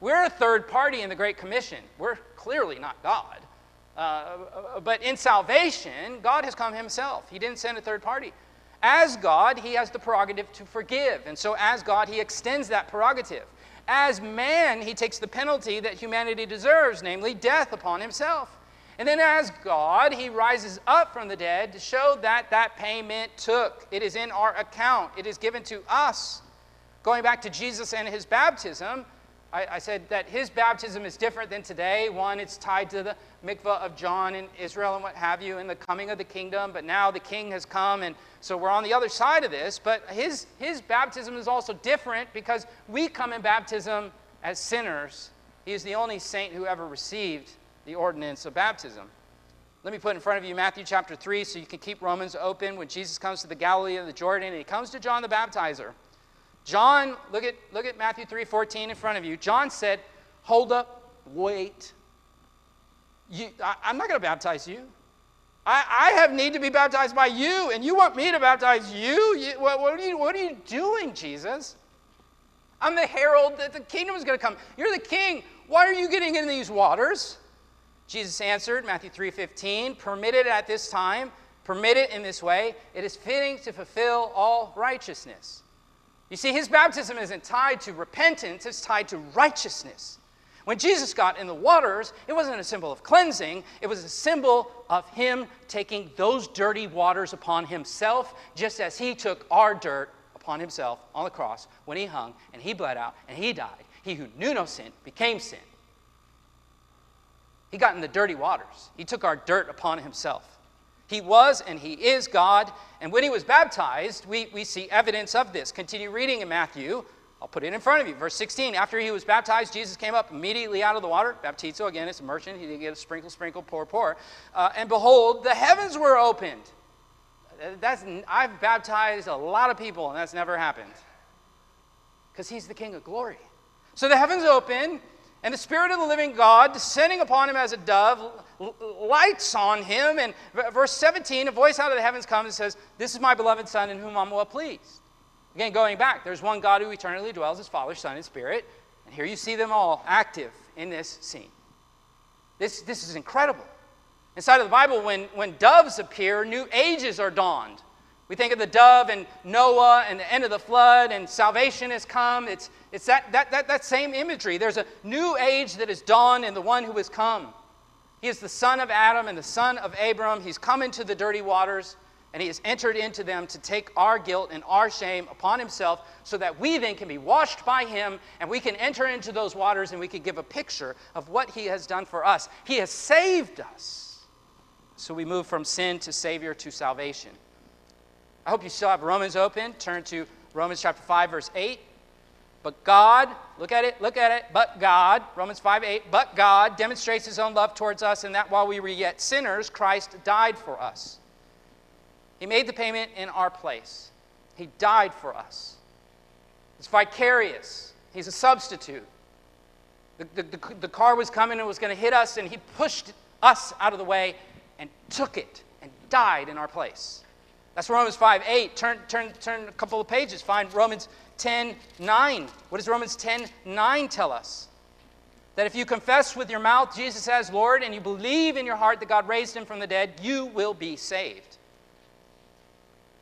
We're a third party in the Great Commission. We're clearly not God. Uh, but in salvation, God has come himself. He didn't send a third party. As God, he has the prerogative to forgive. And so, as God, he extends that prerogative. As man, he takes the penalty that humanity deserves, namely death, upon himself. And then, as God, he rises up from the dead to show that that payment took. It is in our account, it is given to us. Going back to Jesus and his baptism, I, I, said that his baptism is different than today. One, it's tied to the mikvah of John in Israel and what have you, and the coming of the kingdom. But now the king has come, and so we're on the other side of this. But his, his baptism is also different because we come in baptism as sinners. He is the only saint who ever received the ordinance of baptism. Let me put in front of you Matthew chapter 3 so you can keep Romans open. When Jesus comes to the Galilee of the Jordan, and he comes to John the Baptizer. John, look at, look at Matthew 3 14 in front of you. John said, Hold up, wait. You, I, am not going to baptize you. I, I have need to be baptized by you, and you want me to baptize you? you what, what, are you what are you doing, Jesus? I'm the herald that the kingdom is going to come. You're the king. Why are you getting in these waters? Jesus answered, Matthew 3:15, permit it at this time, permit it in this way. It is fitting to fulfill all righteousness. You see, his baptism isn't tied to repentance, it's tied to righteousness. When Jesus got in the waters, it wasn't a symbol of cleansing, it was a symbol of him taking those dirty waters upon himself, just as he took our dirt upon himself on the cross when he hung and he bled out and he died. He who knew no sin became sin. He got in the dirty waters, he took our dirt upon himself. He was and he is God. And when he was baptized, we, we see evidence of this. Continue reading in Matthew. I'll put it in front of you. Verse 16. After he was baptized, Jesus came up immediately out of the water. Baptizo, again, it's immersion. He didn't get a sprinkle, sprinkle, pour, pour. Uh, and behold, the heavens were opened. That's, I've baptized a lot of people, and that's never happened. Because he's the King of glory. So the heavens open, and the Spirit of the living God, descending upon him as a dove, lights on him. And verse 17, a voice out of the heavens comes and says, This is my beloved Son in whom I'm well pleased. Again, going back, there's one God who eternally dwells as Father, Son, and Spirit. And here you see them all active in this scene. This, this is incredible. Inside of the Bible, when, when doves appear, new ages are dawned. We think of the dove and Noah and the end of the flood and salvation has come. It's, it's that, that, that, that same imagery. There's a new age that is dawned in the one who has come. He is the son of Adam and the son of Abram. He's come into the dirty waters and he has entered into them to take our guilt and our shame upon himself so that we then can be washed by him and we can enter into those waters and we can give a picture of what he has done for us. He has saved us. So we move from sin to Savior to salvation. I hope you still have Romans open. Turn to Romans chapter 5, verse 8. But God, look at it, look at it, but God, Romans 5 8, but God demonstrates his own love towards us in that while we were yet sinners, Christ died for us. He made the payment in our place, He died for us. It's vicarious, He's a substitute. The, the, the, the car was coming and was going to hit us, and He pushed us out of the way and took it and died in our place. That's Romans 5 8. Turn, turn, turn a couple of pages. Find Romans 10 9. What does Romans 10 9 tell us? That if you confess with your mouth Jesus as Lord and you believe in your heart that God raised him from the dead, you will be saved.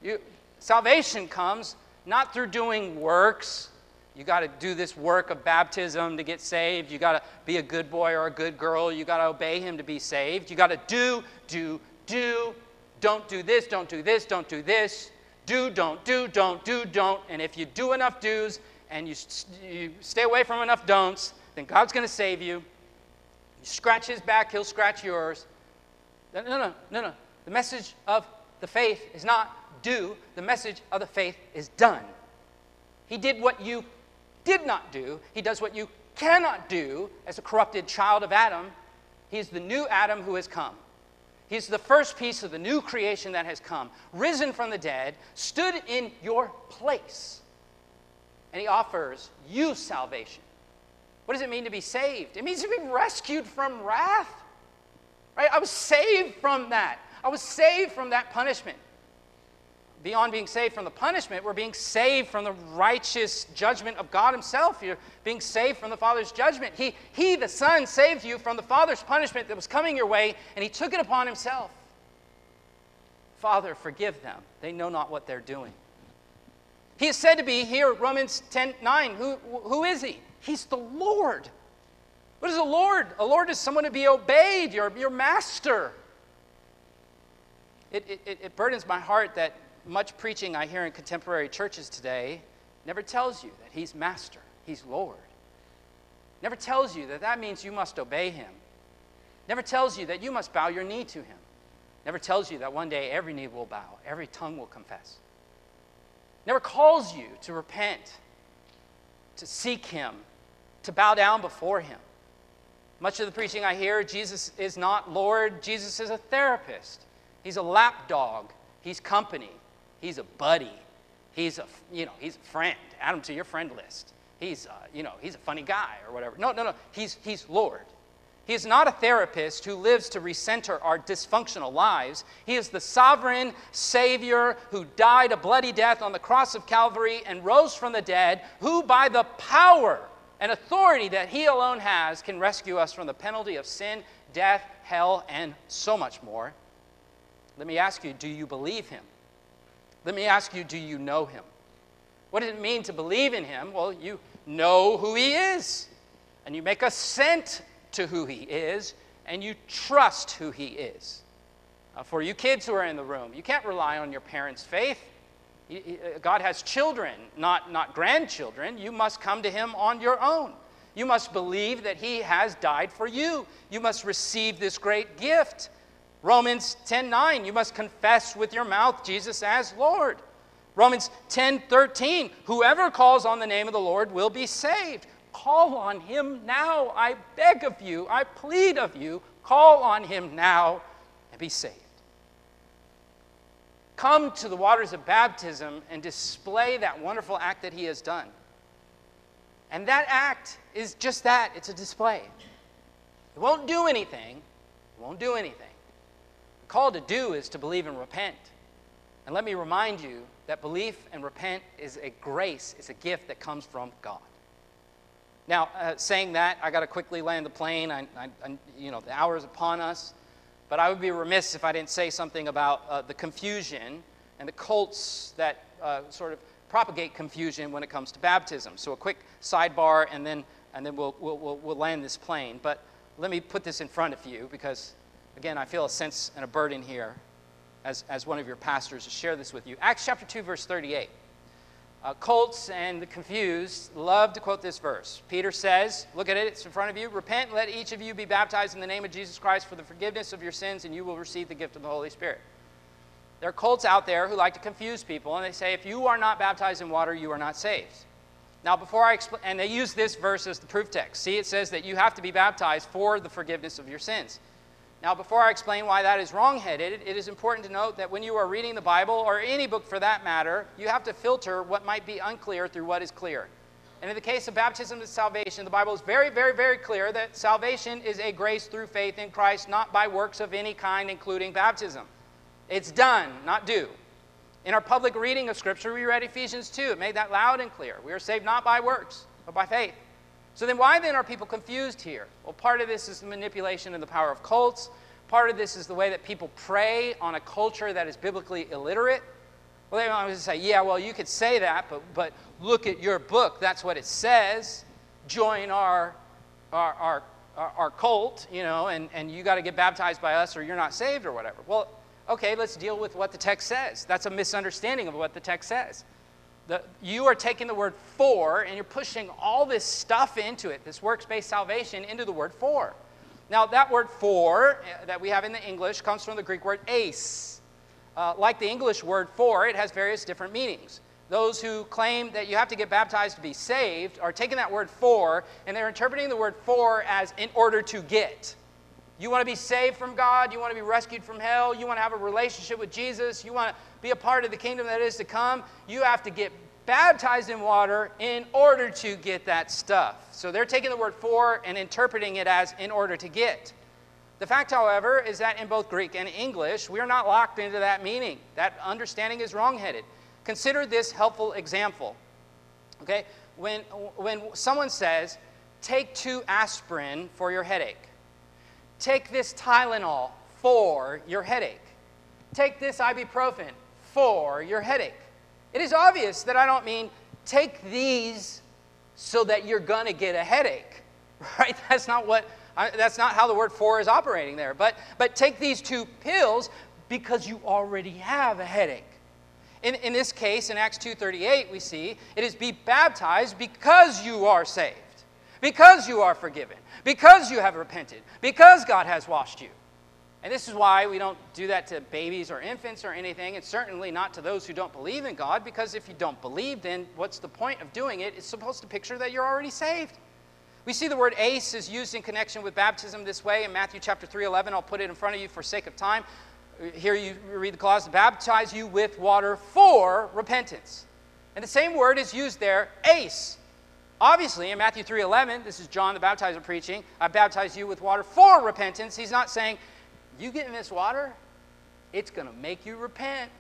You, salvation comes not through doing works, You got to do this work of baptism to get saved. You got to be a good boy or a good girl. You got to obey him to be saved. You got to do, do, do. Don't do this, don't do this, don't do this. Do, don't, do, don't, do, don't. And if you do enough do's and you, you stay away from enough don'ts, then God's going to save you. You scratch his back, he'll scratch yours. No, no, no, no. The message of the faith is not do, the message of the faith is done. He did what you did not do, he does what you cannot do as a corrupted child of Adam. He is the new Adam who has come. He's the first piece of the new creation that has come, risen from the dead, stood in your place. And he offers you salvation. What does it mean to be saved? It means to be rescued from wrath. Right? I was saved from that. I was saved from that punishment beyond being saved from the punishment, we're being saved from the righteous judgment of God Himself. You're being saved from the Father's judgment. He, he, the Son, saved you from the Father's punishment that was coming your way, and He took it upon Himself. Father, forgive them. They know not what they're doing. He is said to be here, Romans 10 9. Who, who is He? He's the Lord. What is a Lord? A Lord is someone to be obeyed, your, your master. It, it, it burdens my heart that much preaching I hear in contemporary churches today never tells you that He's Master, He's Lord. Never tells you that that means you must obey Him. Never tells you that you must bow your knee to Him. Never tells you that one day every knee will bow, every tongue will confess. Never calls you to repent, to seek Him, to bow down before Him. Much of the preaching I hear, Jesus is not Lord, Jesus is a therapist. He's a lapdog, He's company. He's a buddy. He's a, you know, he's a friend. Add him to your friend list. He's, uh, you know, he's a funny guy or whatever. No, no, no. He's, he's Lord. He is not a therapist who lives to recenter our dysfunctional lives. He is the sovereign Savior who died a bloody death on the cross of Calvary and rose from the dead, who, by the power and authority that He alone has, can rescue us from the penalty of sin, death, hell, and so much more. Let me ask you do you believe Him? Let me ask you do you know him? What does it mean to believe in him? Well, you know who he is, and you make assent to who he is, and you trust who he is. Uh, for you kids who are in the room, you can't rely on your parents' faith. Uh, God has children, not, not grandchildren. You must come to him on your own. You must believe that he has died for you. You must receive this great gift. Romans 10:9, you must confess with your mouth Jesus as Lord. Romans 10:13, whoever calls on the name of the Lord will be saved. Call on him now. I beg of you, I plead of you, call on him now and be saved. Come to the waters of baptism and display that wonderful act that he has done. And that act is just that it's a display. It won't do anything. It won't do anything. Call to do is to believe and repent. And let me remind you that belief and repent is a grace, it's a gift that comes from God. Now, uh, saying that, I got to quickly land the plane. I, I, I, you know, the hour is upon us. But I would be remiss if I didn't say something about uh, the confusion and the cults that uh, sort of propagate confusion when it comes to baptism. So, a quick sidebar, and then, and then we'll, we'll, we'll land this plane. But let me put this in front of you because Again, I feel a sense and a burden here as, as one of your pastors to share this with you. Acts chapter 2, verse 38. Uh, cults and the confused love to quote this verse. Peter says, Look at it, it's in front of you. Repent, let each of you be baptized in the name of Jesus Christ for the forgiveness of your sins, and you will receive the gift of the Holy Spirit. There are cults out there who like to confuse people, and they say, If you are not baptized in water, you are not saved. Now, before I explain, and they use this verse as the proof text. See, it says that you have to be baptized for the forgiveness of your sins. Now, before I explain why that is wrongheaded, it is important to note that when you are reading the Bible, or any book for that matter, you have to filter what might be unclear through what is clear. And in the case of baptism and salvation, the Bible is very, very, very clear that salvation is a grace through faith in Christ, not by works of any kind, including baptism. It's done, not do. In our public reading of Scripture, we read Ephesians 2. It made that loud and clear. We are saved not by works, but by faith. So then, why then are people confused here? Well, part of this is the manipulation and the power of cults. Part of this is the way that people prey on a culture that is biblically illiterate. Well, they might say, yeah, well, you could say that, but, but look at your book. That's what it says. Join our, our, our, our, our cult, you know, and, and you got to get baptized by us or you're not saved or whatever. Well, okay, let's deal with what the text says. That's a misunderstanding of what the text says. The, you are taking the word for and you're pushing all this stuff into it, this works based salvation, into the word for. Now, that word for uh, that we have in the English comes from the Greek word eis. Uh, like the English word for, it has various different meanings. Those who claim that you have to get baptized to be saved are taking that word for and they're interpreting the word for as in order to get. You want to be saved from God, you want to be rescued from hell, you want to have a relationship with Jesus, you want to be a part of the kingdom that is to come, you have to get baptized in water in order to get that stuff. So they're taking the word for and interpreting it as in order to get. The fact, however, is that in both Greek and English, we are not locked into that meaning. That understanding is wrongheaded. Consider this helpful example. Okay? When, when someone says, take two aspirin for your headache, take this Tylenol for your headache, take this ibuprofen for your headache. It is obvious that I don't mean take these so that you're going to get a headache, right? That's not what that's not how the word for is operating there. But, but take these two pills because you already have a headache. In, in this case, in Acts 2.38, we see it is be baptized because you are saved, because you are forgiven, because you have repented, because God has washed you. And this is why we don't do that to babies or infants or anything, and certainly not to those who don't believe in God, because if you don't believe, then what's the point of doing it? It's supposed to picture that you're already saved. We see the word eis is used in connection with baptism this way in Matthew chapter 3 11. I'll put it in front of you for sake of time. Here you read the clause baptize you with water for repentance. And the same word is used there, eis. Obviously, in Matthew 3:11, this is John the baptizer preaching, I baptize you with water for repentance. He's not saying, you get in this water, it's going to make you repent.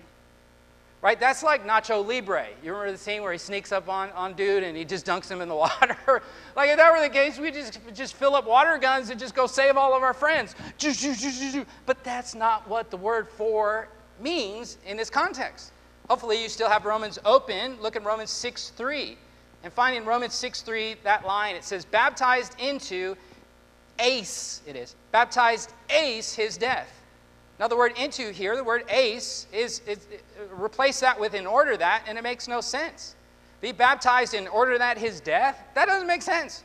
Right? That's like Nacho Libre. You remember the scene where he sneaks up on, on dude and he just dunks him in the water? like, if that were the case, we just, just fill up water guns and just go save all of our friends. But that's not what the word for means in this context. Hopefully, you still have Romans open. Look at Romans 6 3. And finding Romans 6 3, that line, it says, baptized into eis, it is, baptized eis his death. Now, the word into here, the word eis, is, is, replace that with in order that, and it makes no sense. Be baptized in order that his death? That doesn't make sense.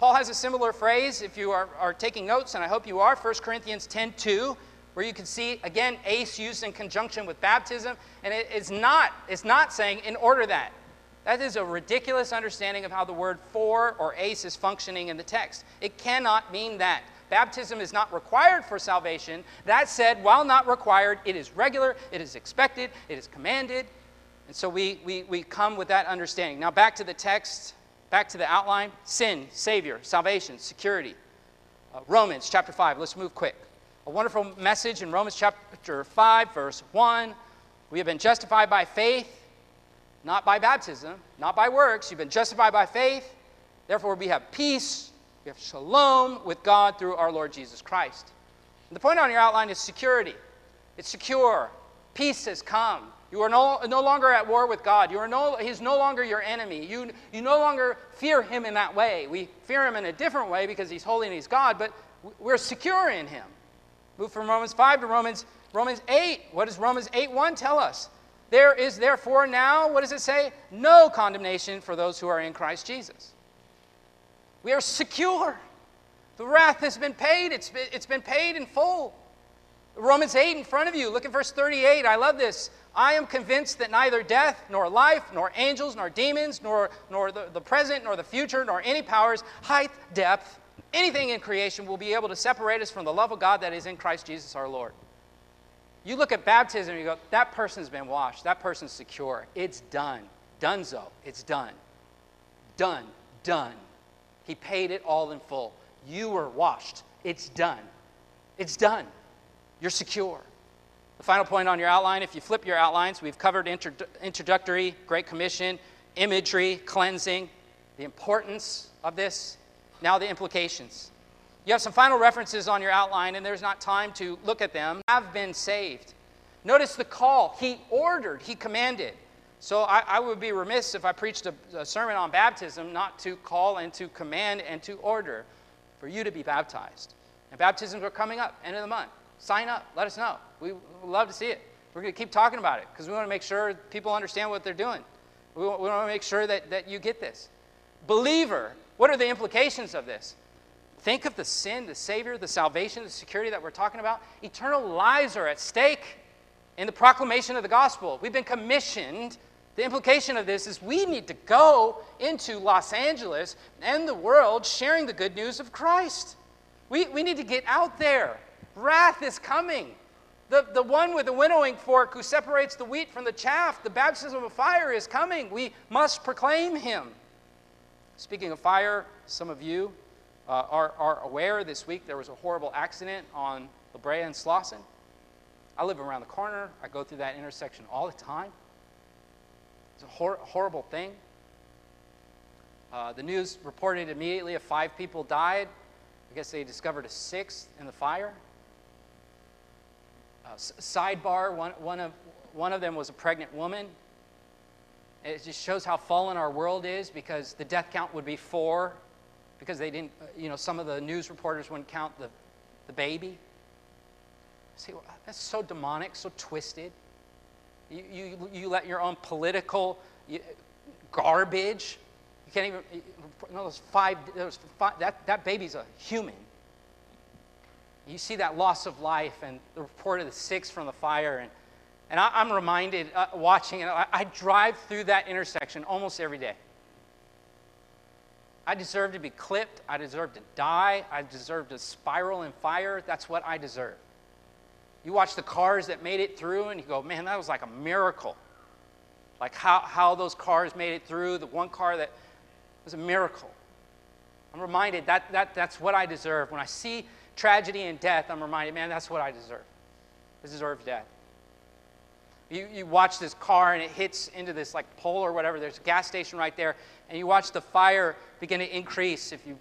Paul has a similar phrase, if you are, are taking notes, and I hope you are, 1 Corinthians 10 2, where you can see, again, eis used in conjunction with baptism, and it is not, it's not saying in order that. That is a ridiculous understanding of how the word for or eis is functioning in the text. It cannot mean that. Baptism is not required for salvation. That said, while not required, it is regular, it is expected, it is commanded. And so we, we, we come with that understanding. Now, back to the text, back to the outline sin, Savior, salvation, security. Uh, Romans chapter 5. Let's move quick. A wonderful message in Romans chapter 5, verse 1. We have been justified by faith, not by baptism, not by works. You've been justified by faith. Therefore, we have peace we have shalom with God through our Lord Jesus Christ. And the point on your outline is security. It's secure. Peace has come. You are no, no longer at war with God. You are no, he's no longer your enemy. You, you no longer fear him in that way. We fear him in a different way because he's holy and he's God, but we're secure in him. Move from Romans 5 to Romans, Romans 8. What does Romans 8 1 tell us? There is therefore now, what does it say? No condemnation for those who are in Christ Jesus. We are secure. The wrath has been paid, it's been, it's been paid in full. Romans 8 in front of you, look at verse 38. I love this. I am convinced that neither death, nor life, nor angels, nor demons, nor, nor the, the present, nor the future, nor any powers, height, depth, anything in creation will be able to separate us from the love of God that is in Christ Jesus our Lord. You look at baptism and you go, that person's been washed. That person's secure. It's done. Donezo. It's done. Done. Done. He paid it all in full. You were washed. It's done. It's done. You're secure. The final point on your outline, if you flip your outlines, we've covered introductory, Great Commission, imagery, cleansing, the importance of this, now the implications. You have some final references on your outline, and there's not time to look at them. Have been saved. Notice the call. He ordered, he commanded. So I, I would be remiss if I preached a, a sermon on baptism not to call and to command and to order for you to be baptized. And baptisms are coming up, end of the month. Sign up, let us know. We love to see it. We're going to keep talking about it because we want to make sure people understand what they're doing. We want, we want to make sure that, that you get this. Believer, what are the implications of this? Think of the sin, the Savior, the salvation, the security that we're talking about. Eternal lives are at stake in the proclamation of the gospel. We've been commissioned. The implication of this is we need to go into Los Angeles and the world sharing the good news of Christ. We, we need to get out there. Wrath is coming. The, the one with the winnowing fork who separates the wheat from the chaff, the baptism of fire is coming. We must proclaim him. Speaking of fire, some of you uh, are, are aware this week there was a horrible accident on La Brea and Slauson. I live around the corner. I go through that intersection all the time. It's a hor- horrible thing. Uh, the news reported immediately of five people died. I guess they discovered a sixth in the fire. Uh, sidebar one, one, of, one of them was a pregnant woman. It just shows how fallen our world is because the death count would be four because they didn't, uh, you know, some of the news reporters wouldn't count the, the baby. See, that's so demonic, so twisted. You, you, you let your own political garbage, you can't even, you know, those five, those five that, that baby's a human. You see that loss of life and the report of the six from the fire. And, and I, am reminded, uh, watching it, I, I drive through that intersection almost every day. I deserve to be clipped. I deserve to die. I deserve to spiral in fire. That's what I deserve. You watch the cars that made it through, and you go, man, that was like a miracle. Like how, how those cars made it through. The one car that was a miracle. I'm reminded that, that that's what I deserve. When I see tragedy and death, I'm reminded, man, that's what I deserve. I deserve death. You, you watch this car and it hits into this like pole or whatever. There's a gas station right there, and you watch the fire begin to increase if you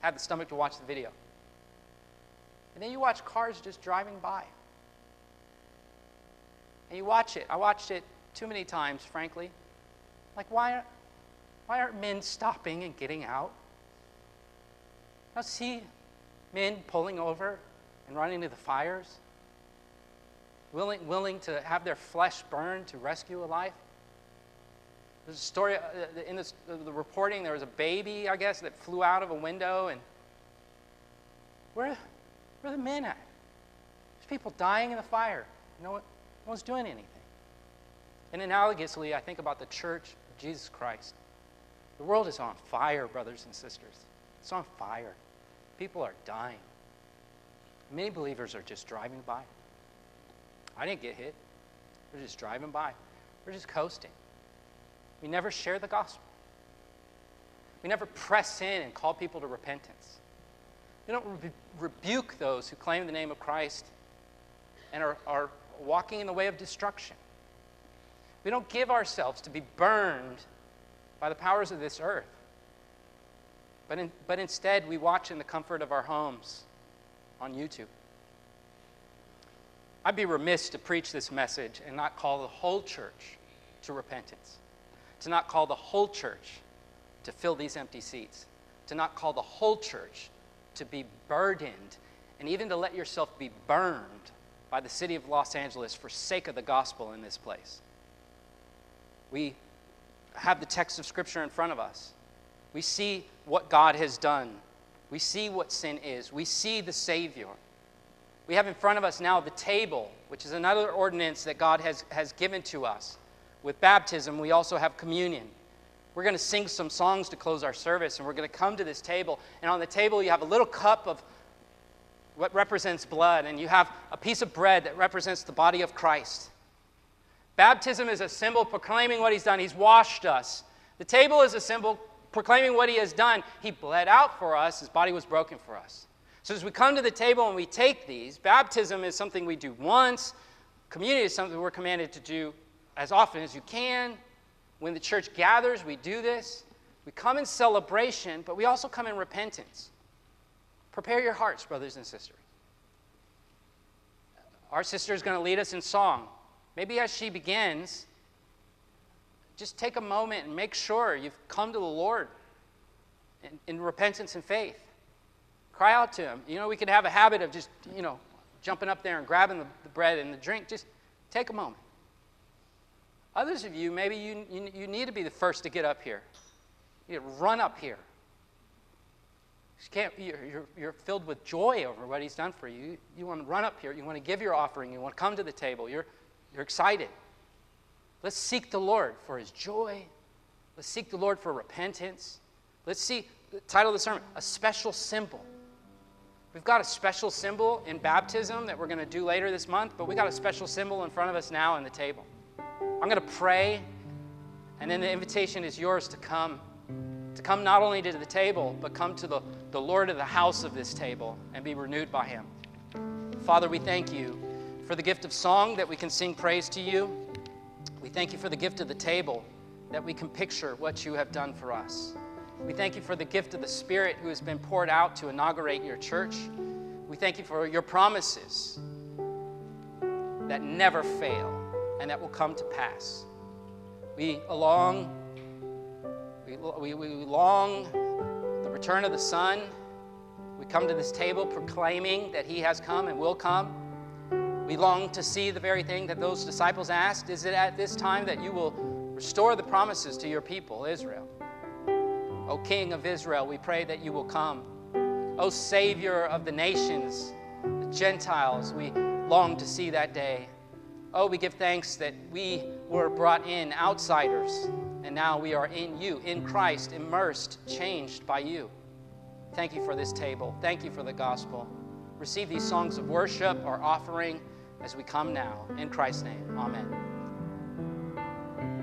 have the stomach to watch the video. And then you watch cars just driving by. And you watch it. I watched it too many times, frankly. Like, why, why aren't men stopping and getting out? I see men pulling over and running to the fires, willing, willing to have their flesh burned to rescue a life. There's a story uh, in this, the reporting, there was a baby, I guess, that flew out of a window. And where, where are the men at? There's people dying in the fire. Know what? No one's doing anything. And analogously, I think about the church of Jesus Christ. The world is on fire, brothers and sisters. It's on fire. People are dying. Many believers are just driving by. I didn't get hit. We're just driving by. We're just coasting. We never share the gospel. We never press in and call people to repentance. We don't re- rebuke those who claim the name of Christ and are, are walking in the way of destruction. We don't give ourselves to be burned by the powers of this earth. But, in, but instead, we watch in the comfort of our homes on YouTube. I'd be remiss to preach this message and not call the whole church to repentance, to not call the whole church to fill these empty seats, to not call the whole church to be burdened, and even to let yourself be burned by the city of Los Angeles for sake of the gospel in this place. We have the text of Scripture in front of us. We see what God has done. We see what sin is. We see the Savior. We have in front of us now the table, which is another ordinance that God has, has given to us. With baptism, we also have communion. We're going to sing some songs to close our service, and we're going to come to this table. And on the table, you have a little cup of what represents blood, and you have a piece of bread that represents the body of Christ. Baptism is a symbol proclaiming what He's done. He's washed us. The table is a symbol proclaiming what he has done. He bled out for us, his body was broken for us. So as we come to the table and we take these, baptism is something we do once, communion is something we're commanded to do as often as you can. When the church gathers, we do this. We come in celebration, but we also come in repentance. Prepare your hearts, brothers and sisters. our sister is going to lead us in song. Maybe as she begins, just take a moment and make sure you've come to the Lord in, in repentance and faith. Cry out to Him. You know, we could have a habit of just, you know, jumping up there and grabbing the, the bread and the drink. Just take a moment. Others of you, maybe you, you, you need to be the first to get up here. You run up here. You you're, you're, you're, filled with joy over what he's done for you. you. You want to run up here. You want to give your offering. You want to come to the table. You're, you're excited. Let's seek the Lord for his joy. Let's seek the Lord for repentance. Let's see the title of the sermon, a special symbol. We've got a special symbol in baptism that we're going to do later this month, but we got a special symbol in front of us now on the table. I'm going to pray, and then the invitation is yours to come. To come not only to the table, but come to the, the Lord of the house of this table and be renewed by Him. Father, we thank you for the gift of song that we can sing praise to you. We thank you for the gift of the table that we can picture what you have done for us. We thank you for the gift of the Spirit who has been poured out to inaugurate your church. We thank you for your promises that never fail and that will come to pass. We long, we, we, we long the return of the Son. We come to this table proclaiming that He has come and will come. We long to see the very thing that those disciples asked Is it at this time that you will restore the promises to your people, Israel? O King of Israel, we pray that you will come. O Savior of the nations, the Gentiles, we long to see that day. Oh, we give thanks that we were brought in outsiders, and now we are in you, in Christ, immersed, changed by you. Thank you for this table. Thank you for the gospel. Receive these songs of worship our offering as we come now. In Christ's name, amen.